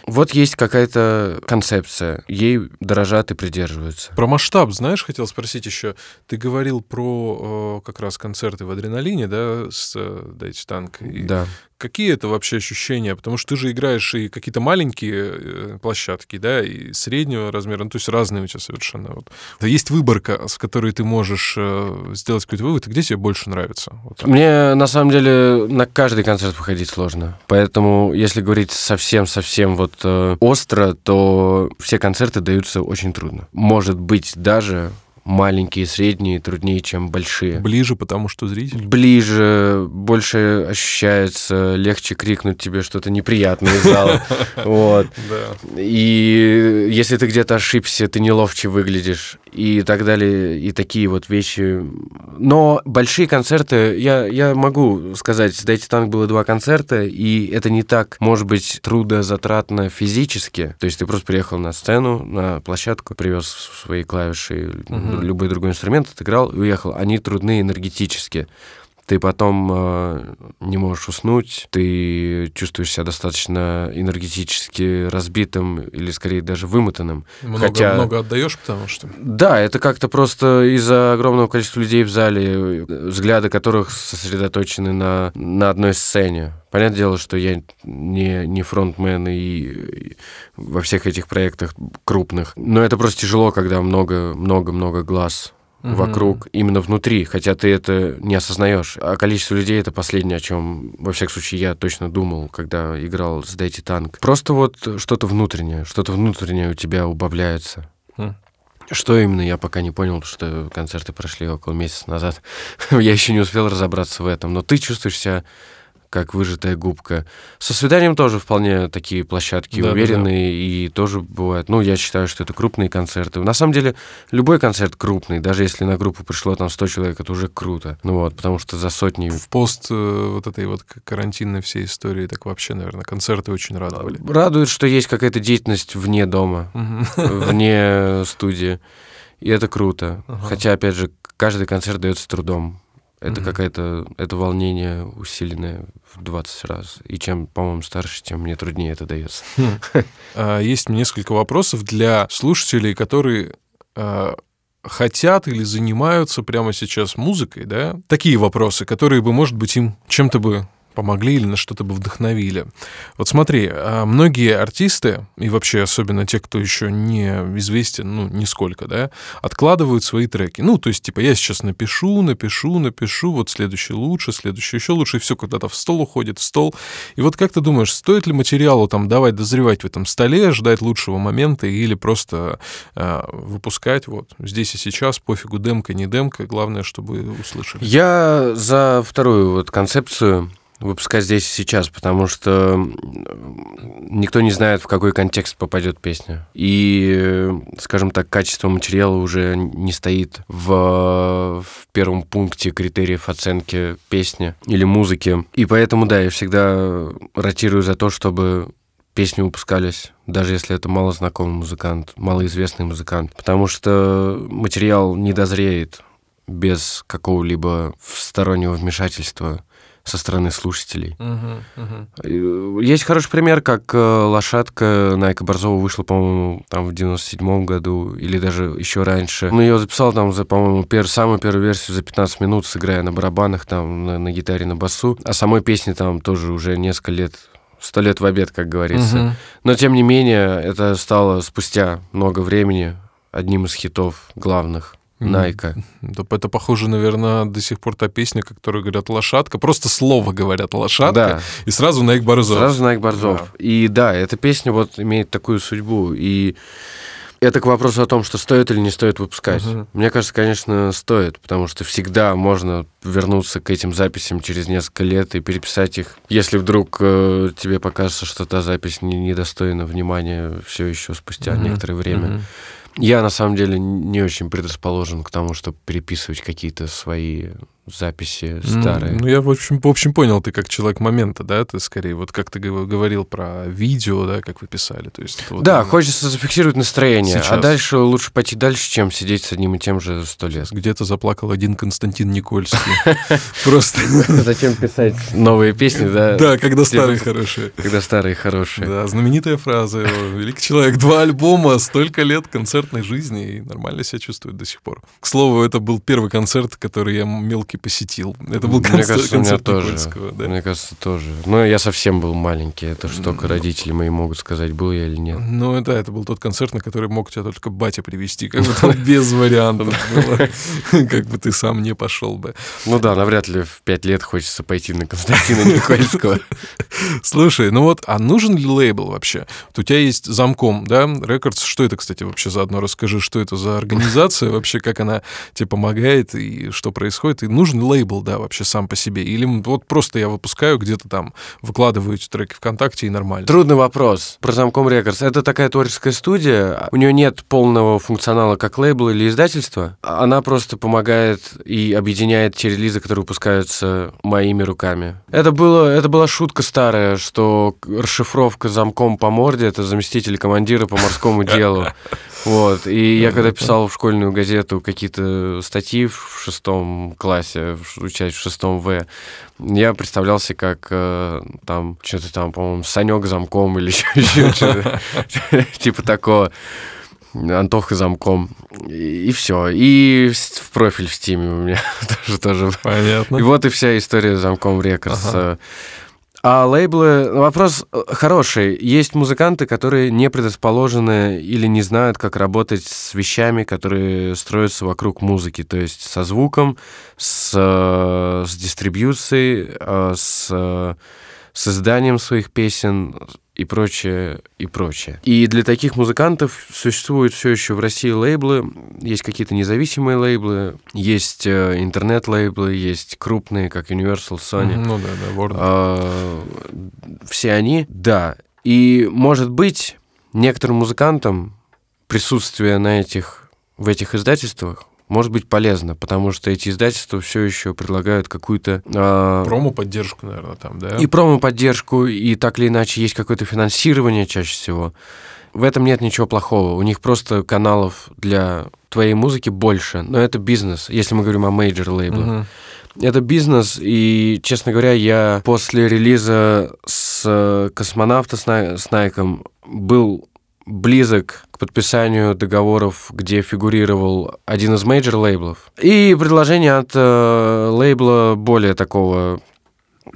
Вот есть какая-то концепция, ей дорожат и придерживаются. Про масштаб, знаешь, хотел спросить еще. Ты говорил про э, как раз концерты в адреналине, да, с э, Дайте танк. И да. Какие это вообще ощущения? Потому что ты же играешь и какие-то маленькие э, площадки, да, и среднего размера, ну, то есть разные у тебя совершенно. Вот. Есть выборка, с которой ты можешь э, сделать какой-то вывод, и где тебе больше нравится? Вот Мне, на самом деле, на каждый концерт выходить сложно. Поэтому, если говорить совсем-совсем вот э, остро, то все концерты даются очень трудно. Может быть, даже маленькие, средние труднее, чем большие. Ближе, потому что зритель? Ближе, больше ощущается, легче крикнуть тебе что-то неприятное из зала. Вот. И если ты где-то ошибся, ты неловче выглядишь и так далее, и такие вот вещи. Но большие концерты, я, я могу сказать, дайте танк было два концерта, и это не так, может быть, трудозатратно физически. То есть ты просто приехал на сцену, на площадку, привез свои клавиши. Любой другой инструмент, отыграл и уехал. Они трудны энергетически ты потом э, не можешь уснуть, ты чувствуешь себя достаточно энергетически разбитым или скорее даже вымотанным. Много, Хотя, много отдаешь, потому что. Да, это как-то просто из-за огромного количества людей в зале, взгляды которых сосредоточены на, на одной сцене. Понятное дело, что я не, не фронтмен и, и во всех этих проектах крупных. Но это просто тяжело, когда много-много-много глаз угу. вокруг, именно внутри, хотя ты это не осознаешь. А количество людей это последнее, о чем, во всяком случае, я точно думал, когда играл с Дайте Танк. Просто вот что-то внутреннее, что-то внутреннее у тебя убавляется. Хм. Что именно, я пока не понял, что концерты прошли около месяца назад. я еще не успел разобраться в этом. Но ты чувствуешь себя как выжатая губка. Со свиданием тоже вполне такие площадки Да, да, уверенные, и тоже бывают. Ну, я считаю, что это крупные концерты. На самом деле, любой концерт крупный, даже если на группу пришло там 100 человек, это уже круто. Ну вот, потому что за сотни... В пост э, вот этой вот карантинной всей истории, так вообще, наверное, концерты очень радовали. Радует, что есть какая-то деятельность вне дома, вне студии. И это круто. Ага. Хотя, опять же, каждый концерт дается трудом. Это Мгм. какая-то... Это волнение усиленное в 20 раз. И чем, по-моему, старше, тем мне труднее это дается. А, Есть несколько вопросов для слушателей, которые а, хотят или занимаются прямо сейчас музыкой, да? Такие вопросы, которые бы, может быть, им чем-то бы помогли или на что-то бы вдохновили. Вот смотри, а, многие артисты, и вообще особенно те, кто еще не известен, ну, нисколько, да, откладывают свои треки. Ну, то есть, типа, я сейчас напишу, напишу, напишу, вот следующий лучше, следующий еще лучше, и все куда-то в стол уходит, в стол. И вот как ты думаешь, стоит ли материалу там давать дозревать в этом столе, ждать лучшего момента или просто э, выпускать вот здесь и сейчас, пофигу, демка, не демка, главное, чтобы услышали. Я за вторую вот концепцию выпускать здесь и сейчас, потому что никто не знает, в какой контекст попадет песня. И, э, скажем так, качество материала уже не стоит в, в первом пункте критериев оценки песни или музыки. И поэтому, да, я всегда ротирую за то, чтобы песни выпускались, даже если это малознакомый музыкант, малоизвестный музыкант. Потому что материал не дозреет без какого-либо стороннего вмешательства со стороны слушателей. Мгм. Э, Есть хороший пример, как э, «Лошадка» Найка Борзова вышла, по-моему, там в 97 году или даже еще раньше. Ну, ее записал там за, по-моему, пер, самую первую версию за 15 минут, сыграя на барабанах, там, на, на гитаре, на басу. А самой песни там тоже уже несколько лет, сто лет в обед, как говорится. Мгм. Но, тем не менее, это стало спустя много времени одним из хитов главных. Найка. Да, Это похоже, наверное, до сих пор та песня, которую говорят лошадка. Просто слово говорят лошадка. Да, И сразу Найк Борзов. Сразу Найк Борзов. И да, эта песня вот имеет такую судьбу. И это к вопросу о том, что стоит или не стоит выпускать. Мгм. Мне кажется, конечно, стоит, потому что всегда можно вернуться к этим записям через несколько лет и переписать их. Если вдруг э, тебе покажется, что та запись не- недостойна внимания все еще спустя Мгм. некоторое время. Мгм. Я на самом деле не очень предрасположен к тому, чтобы переписывать какие-то свои записи Ну, старые. Ну, я, в общем, в общем, понял, ты как человек момента, да, ты скорее, вот как ты гов- говорил про видео, да, как вы писали, то есть... вот Да, именно хочется зафиксировать настроение, Сейчас. а дальше лучше пойти дальше, чем сидеть с одним и тем же сто лет. Где-то заплакал один Константин Никольский. Просто... Зачем писать новые песни, да? Да, когда старые хорошие. Когда старые хорошие. Да, знаменитая фраза его. Великий человек, два альбома, столько лет концертной жизни и нормально себя чувствует до сих пор. К слову, это был первый концерт, который я мелкий посетил. Это был Мне концерт, кажется, у меня концерт тоже. Никольского. да. Мне кажется, тоже. Но я совсем был маленький, это ж только Ну. родители мои могут сказать, был я или нет. Ну, да, это был тот концерт, на который мог тебя только батя привести, как бы там без вариантов было, как бы ты сам не пошел бы. Ну да, навряд ли в пять лет хочется пойти на Константина Никольского. Слушай, ну вот, а нужен ли лейбл вообще? У тебя есть замком, да, Рекордс, что это, кстати, вообще заодно расскажи, что это за организация, вообще, как она тебе помогает и что происходит, и нужен лейбл, да, вообще сам по себе, или вот просто я выпускаю где-то там, выкладываю эти треки ВКонтакте и нормально. Трудный вопрос. Про Замком Рекордс. Это такая творческая студия. У нее нет полного функционала как лейбл или издательство. Она просто помогает и объединяет те релизы, которые выпускаются моими руками. Это, было, это была шутка старая, что расшифровка замком по морде — это заместитель командира по морскому делу. Вот. И я когда писал в школьную газету какие-то статьи в шестом классе, учась в шестом В, я представлялся как э, там что-то там, по-моему, Санек замком или что-то типа такого. Антоха замком. И, все. И в в профиль в Стиме у меня тоже тоже. Понятно. И вот и вся история с замком Рекордс. Ага. А лейблы... Вопрос э, хороший. Есть музыканты, которые не предрасположены или не знают, как работать с вещами, которые строятся вокруг музыки. То есть со звуком, с, э, с дистрибьюцией, э, с, с изданием своих песен, и прочее, и прочее. И для таких музыкантов существуют все еще в России лейблы, есть какие-то независимые лейблы, есть э, интернет-лейблы, есть крупные, как Universal, Sony. Ну да, да, Warner. А, все они, да. И, может быть, некоторым музыкантам присутствие на этих, в этих издательствах может быть полезно, потому что эти издательства все еще предлагают какую-то... Э, Промо-поддержку, наверное, там, да? И промо-поддержку, и так или иначе есть какое-то финансирование чаще всего. В этом нет ничего плохого. У них просто каналов для твоей музыки больше. Но это бизнес, если мы говорим о major лейблах. Мгм. Это бизнес, и, честно говоря, я после релиза с э, космонавта с Найком был близок к подписанию договоров, где фигурировал один из major лейблов. И предложение от э, лейбла более такого,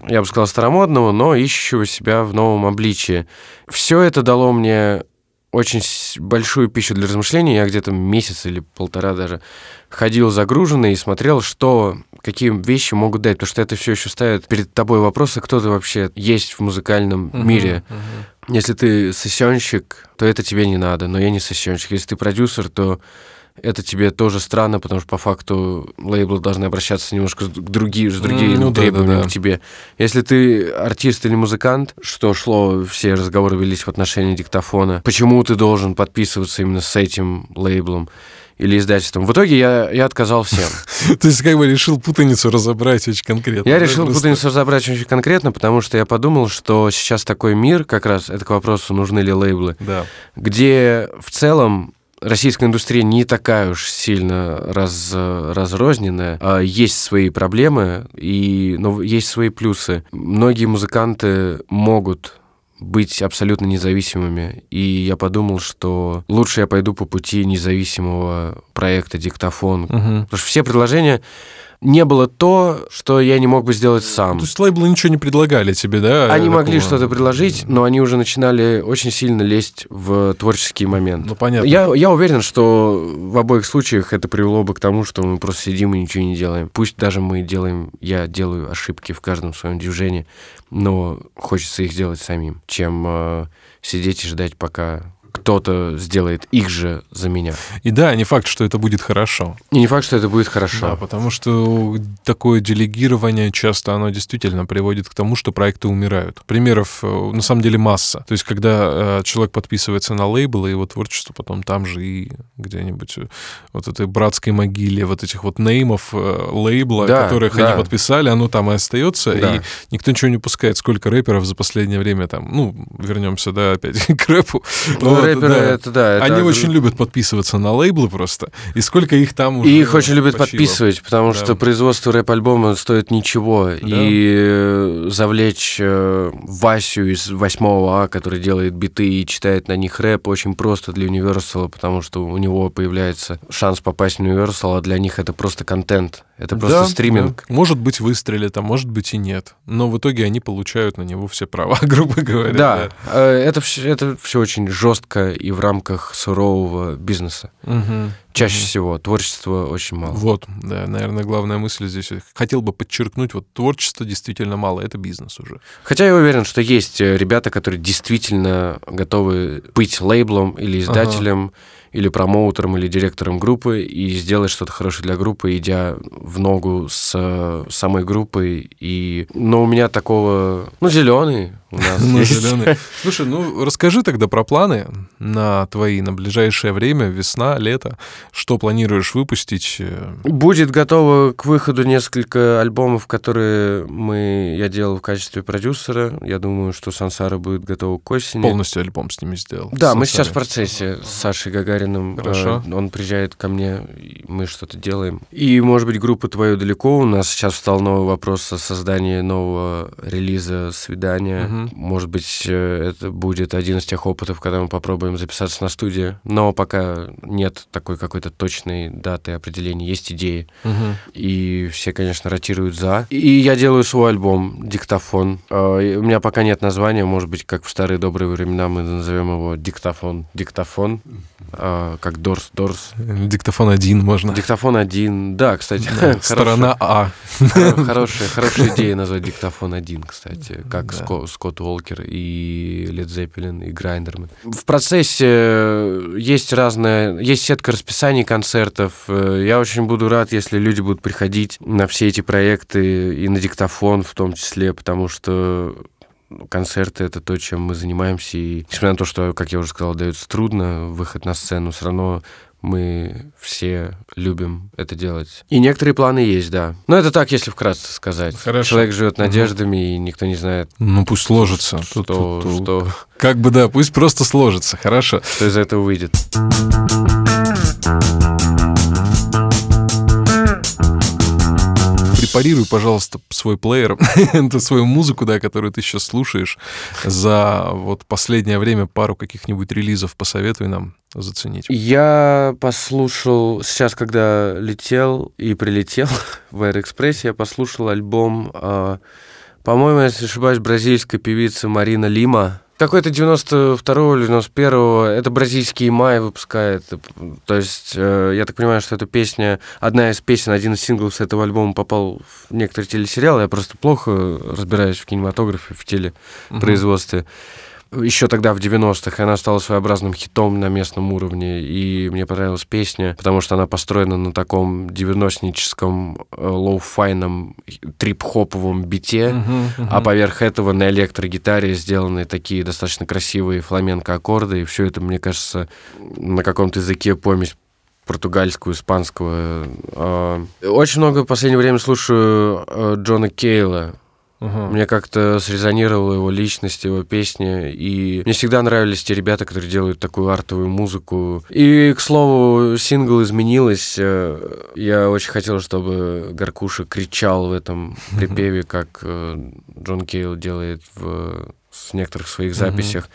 я бы сказал, старомодного, но ищущего себя в новом обличии. Все это дало мне очень большую пищу для размышлений. Я где-то месяц или полтора даже ходил загруженный и смотрел, что, какие вещи могут дать, потому что это все еще ставит перед тобой вопросы, кто ты вообще есть в музыкальном Мгм, мире. мгм. Если ты сессионщик, то это тебе не надо, но я не сессионщик. Если ты продюсер, то это тебе тоже странно, потому что по факту лейблы должны обращаться немножко к други- с другими ну да, требованиями да, да. к тебе. Если ты артист или музыкант, что шло, все разговоры велись в отношении диктофона, почему ты должен подписываться именно с этим лейблом или издательством. В итоге я, я отказал всем. То есть как бы решил путаницу разобрать очень конкретно. Я решил путаницу разобрать очень конкретно, потому что я подумал, что сейчас такой мир, как раз это к вопросу, нужны ли лейблы, где в целом российская индустрия не такая уж сильно раз, разрозненная. А Есть свои проблемы, и, но есть свои плюсы. Многие музыканты могут быть абсолютно независимыми. И я подумал, что лучше я пойду по пути независимого проекта «Диктофон». Мгм. Потому что все предложения не было то, что я не мог бы сделать сам. То есть лейблы ничего не предлагали тебе, да? Они такого? могли что-то предложить, но они уже начинали очень сильно лезть в творческий момент. Ну, понятно. Я, я уверен, что в обоих случаях это привело бы к тому, что мы просто сидим и ничего не делаем. Пусть даже мы делаем, я делаю ошибки в каждом своем движении, но хочется их сделать самим, чем э, сидеть и ждать, пока кто-то сделает их же за меня. И да, не факт, что это будет хорошо. И не факт, что это будет Да, хорошо. потому что такое делегирование часто оно действительно приводит к тому, что проекты умирают. Примеров э, на самом деле масса. То есть, когда э, человек подписывается на лейбл, и его творчество потом там же и где-нибудь э, вот этой братской могиле вот этих вот неймов лейбла, Да, которых да. они подписали, оно там и остается, Да. и никто ничего не пускает. Сколько рэперов за последнее время там, ну, вернемся, да, опять к рэпу. Ну, Вот, рэперы, да. это да. это Они огр- очень любят подписываться на лейблы просто. И сколько их там уже И их очень любят почило. подписывать, потому Да. что производство рэп-альбома стоит ничего. И э, завлечь э, Васю из 8 А, который делает биты и читает на них рэп, очень просто для Universal, потому что у него появляется шанс попасть в Universal, а для них это просто контент. Это просто Да, стриминг. да. Может быть, выстрелит, а может быть и нет. Но в итоге они получают на него все права, грубо говоря. Да, э, это все, это все очень жестко и в рамках сурового бизнеса. Мгм. Чаще Мгм. всего творчества очень мало. Вот, да, наверное, главная мысль здесь. Хотел бы подчеркнуть, вот творчества действительно мало, это бизнес уже. Хотя я уверен, что есть э, ребята, которые действительно готовы быть лейблом или издателем, или промоутером, или директором группы и сделать что-то хорошее для группы, идя в ногу с э, самой группой. И... Но у меня такого... Ну, зеленый у нас есть. Слушай, ну расскажи тогда про планы на твои, на ближайшее время, весна, лето. Что планируешь выпустить? Будет готово к выходу несколько альбомов, которые мы, я делал в качестве продюсера. Я думаю, что Сансара будет готова к осени. Полностью альбом с ними сделал. Да, мы сейчас в процессе с Сашей Гагариным. Хорошо. Э, Он приезжает ко мне, мы что-то делаем. И, может быть, группа «Твое далеко». У нас сейчас встал новый вопрос о создании нового релиза «Свидания». Мгм. Может быть, э, это будет один из тех опытов, когда мы попробуем записаться на студии. Но пока нет такой какой-то точной даты определения. Есть идеи. Мгм. И все, конечно, ротируют за. И я делаю свой альбом «Диктофон». Э, и У меня пока нет названия, может быть, как в старые добрые времена мы назовем его «Диктофон». «Диктофон», э, как «Дорс», «Дорс». Диктофон один можно. «Диктофон один». Да, кстати. Да, Сторона А. хоро- Хорошая, хорошая идея назвать «Диктофон один», кстати, как Да. с ко- с Скотт Уолкер, и Лед Зеппелин, и Грайндерман. В процессе есть разная, есть сетка расписаний концертов. Я очень буду рад, если люди будут приходить на все эти проекты и на диктофон в том числе, потому что концерты — это то, чем мы занимаемся. И несмотря на то, что, как я уже сказал, дается трудно, выход на сцену, все равно мы все любим это делать. И некоторые планы есть, да. Но это так, если вкратце сказать. Хорошо. Человек живет надеждами, угу. и никто не знает. Ну, пусть сложится. Что, что, что... Как бы, да, пусть просто сложится. Хорошо. Что из этого выйдет. препарируй, пожалуйста, свой плеер, свою музыку, да, которую ты сейчас слушаешь, за вот последнее время пару каких-нибудь релизов посоветуй нам заценить. Я послушал, сейчас, когда летел и прилетел в Аэроэкспрессе, я послушал альбом, э, по-моему, если ошибаюсь, бразильской певицы Марина Лима, какой-то 92-го или 91-го, это бразильский май выпускает. То есть, э, я так понимаю, что эта песня, одна из песен, один из синглов с этого альбома попал в некоторые телесериалы. Я просто плохо разбираюсь в кинематографе, в телепроизводстве. Uh-huh еще тогда в 90-х, она стала своеобразным хитом на местном уровне, и мне понравилась песня, потому что она построена на таком 90-ническом э, лоу-файном трип-хоповом бите, uh-huh, uh-huh. а поверх этого на электрогитаре сделаны такие достаточно красивые фламенко-аккорды, и все это, мне кажется, на каком-то языке помесь португальского, испанского. Э, очень много в последнее время слушаю э, Джона Кейла, Угу. Мне как-то срезонировала его личность, его песни. И мне всегда нравились те ребята, которые делают такую артовую музыку. И, к слову, сингл изменилась. Э, я очень хотел, чтобы Гаркуша кричал в этом припеве, как э, Джон Кейл делает в, в некоторых своих записях.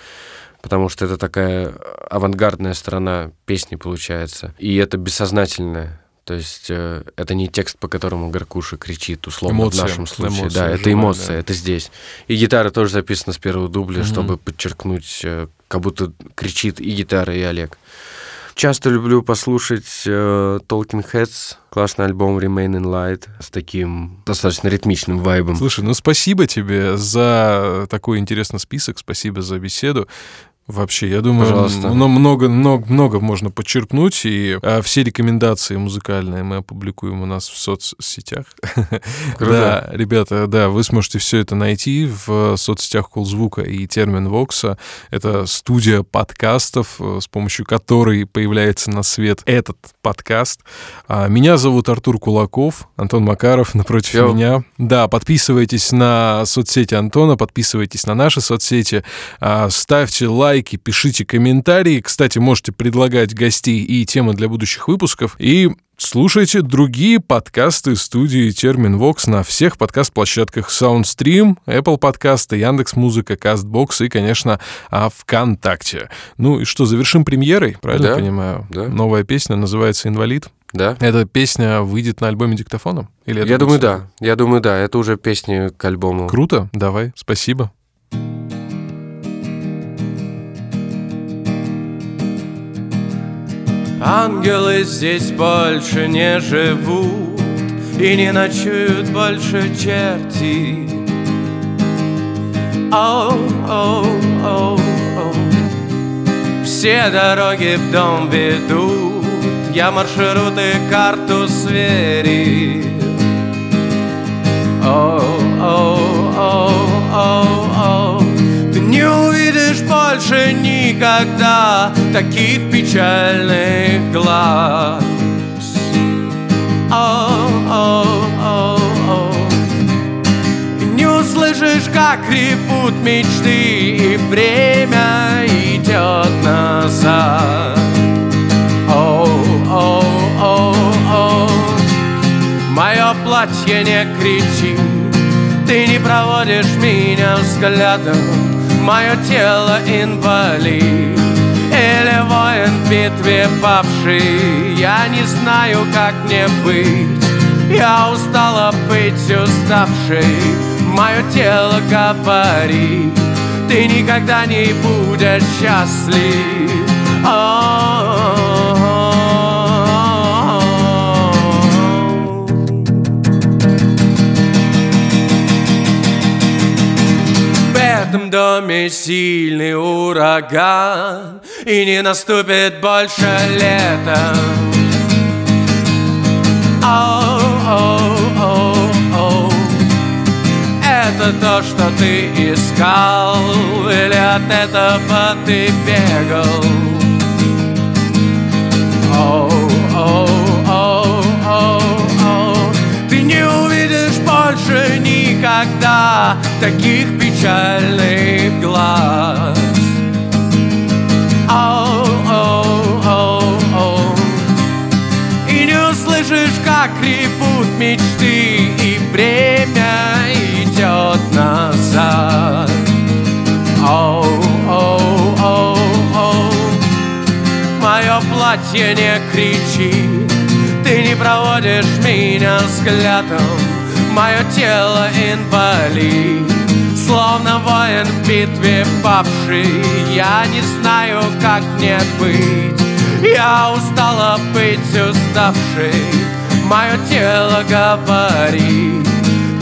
Потому что это такая авангардная сторона песни получается. И это бессознательное то есть э, это не текст, по которому Гаркуша кричит, условно, эмоция, в нашем случае. Эмоция, да, это эмоция, да. это здесь. И гитара тоже записана с первого дубля, угу. чтобы подчеркнуть, э, как будто кричит и гитара, и Олег. Часто люблю послушать э, Talking Heads, классный альбом Remain in Light с таким достаточно ритмичным вайбом. Слушай, ну спасибо тебе за такой интересный список, спасибо за беседу. Вообще, я думаю, Пожалуйста. много, много, много можно подчеркнуть, и а, все рекомендации музыкальные мы опубликуем у нас в соцсетях. Да, ребята, да, вы сможете все это найти в соцсетях Кулзвука и Термин Вокса. Это студия подкастов, э, с помощью которой появляется на свет этот подкаст. А, меня зовут Артур Кулаков, Антон Макаров напротив Йо. меня. Да, подписывайтесь на соцсети Антона, подписывайтесь на наши соцсети, а, ставьте лайк, лайки, пишите комментарии. Кстати, можете предлагать гостей и темы для будущих выпусков. И Слушайте другие подкасты студии Терминвокс на всех подкаст-площадках Soundstream, Apple подкасты, Яндекс.Музыка, Кастбокс и, конечно, ВКонтакте. Ну и что, завершим премьерой, правильно да, понимаю? Да. Новая песня называется «Инвалид». Да. Эта песня выйдет на альбоме диктофоном? Или Я думаю, да. Я думаю, да. Это уже песня к альбому. Круто. Давай. Спасибо. Ангелы здесь больше не живут И не ночуют больше черти. Оу, оу, оу, оу Все дороги в дом ведут Я маршруты карту сверил. Оу, оу, оу, оу, оу увидишь больше никогда таких печальных глаз. Не услышишь, как ревут мечты, и время идет назад. Мое платье не кричит, ты не проводишь меня взглядом, мое тело инвалид или воин в битве павший Я не знаю, как мне быть. Я устала быть уставшей. Мое тело говорит Ты никогда не будешь счастлив этом доме сильный ураган И не наступит больше лета Оу, оу, оу, оу. Это то, что ты искал Или от этого ты бегал оу, оу, оу, оу. Ты не увидишь больше никогда Таких печальных глаз Оу, оу, оу, оу. И не услышишь, как ревут мечты И время идет назад Оу, оу, оу, оу. Мое платье не кричит Ты не проводишь меня взглядом Мое тело инвалид Словно воин в битве павший. Я не знаю, как мне быть. Я устала быть уставшей Мое тело говорит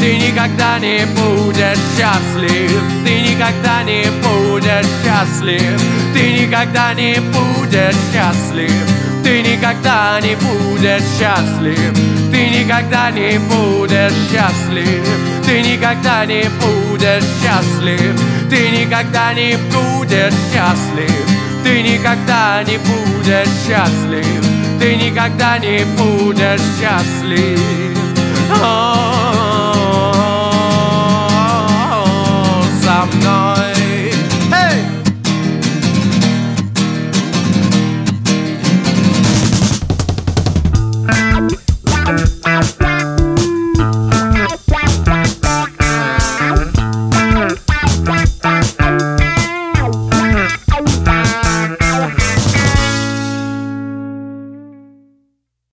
ты никогда не будешь счастлив. Ты никогда не будешь счастлив. Ты никогда не будешь счастлив Ты никогда не будешь счастлив. Ты никогда не будешь счастлив. Ты никогда не будешь счастлив. Ты никогда не будешь счастлив. Ты никогда не будешь счастлив. Ты никогда не будешь счастлив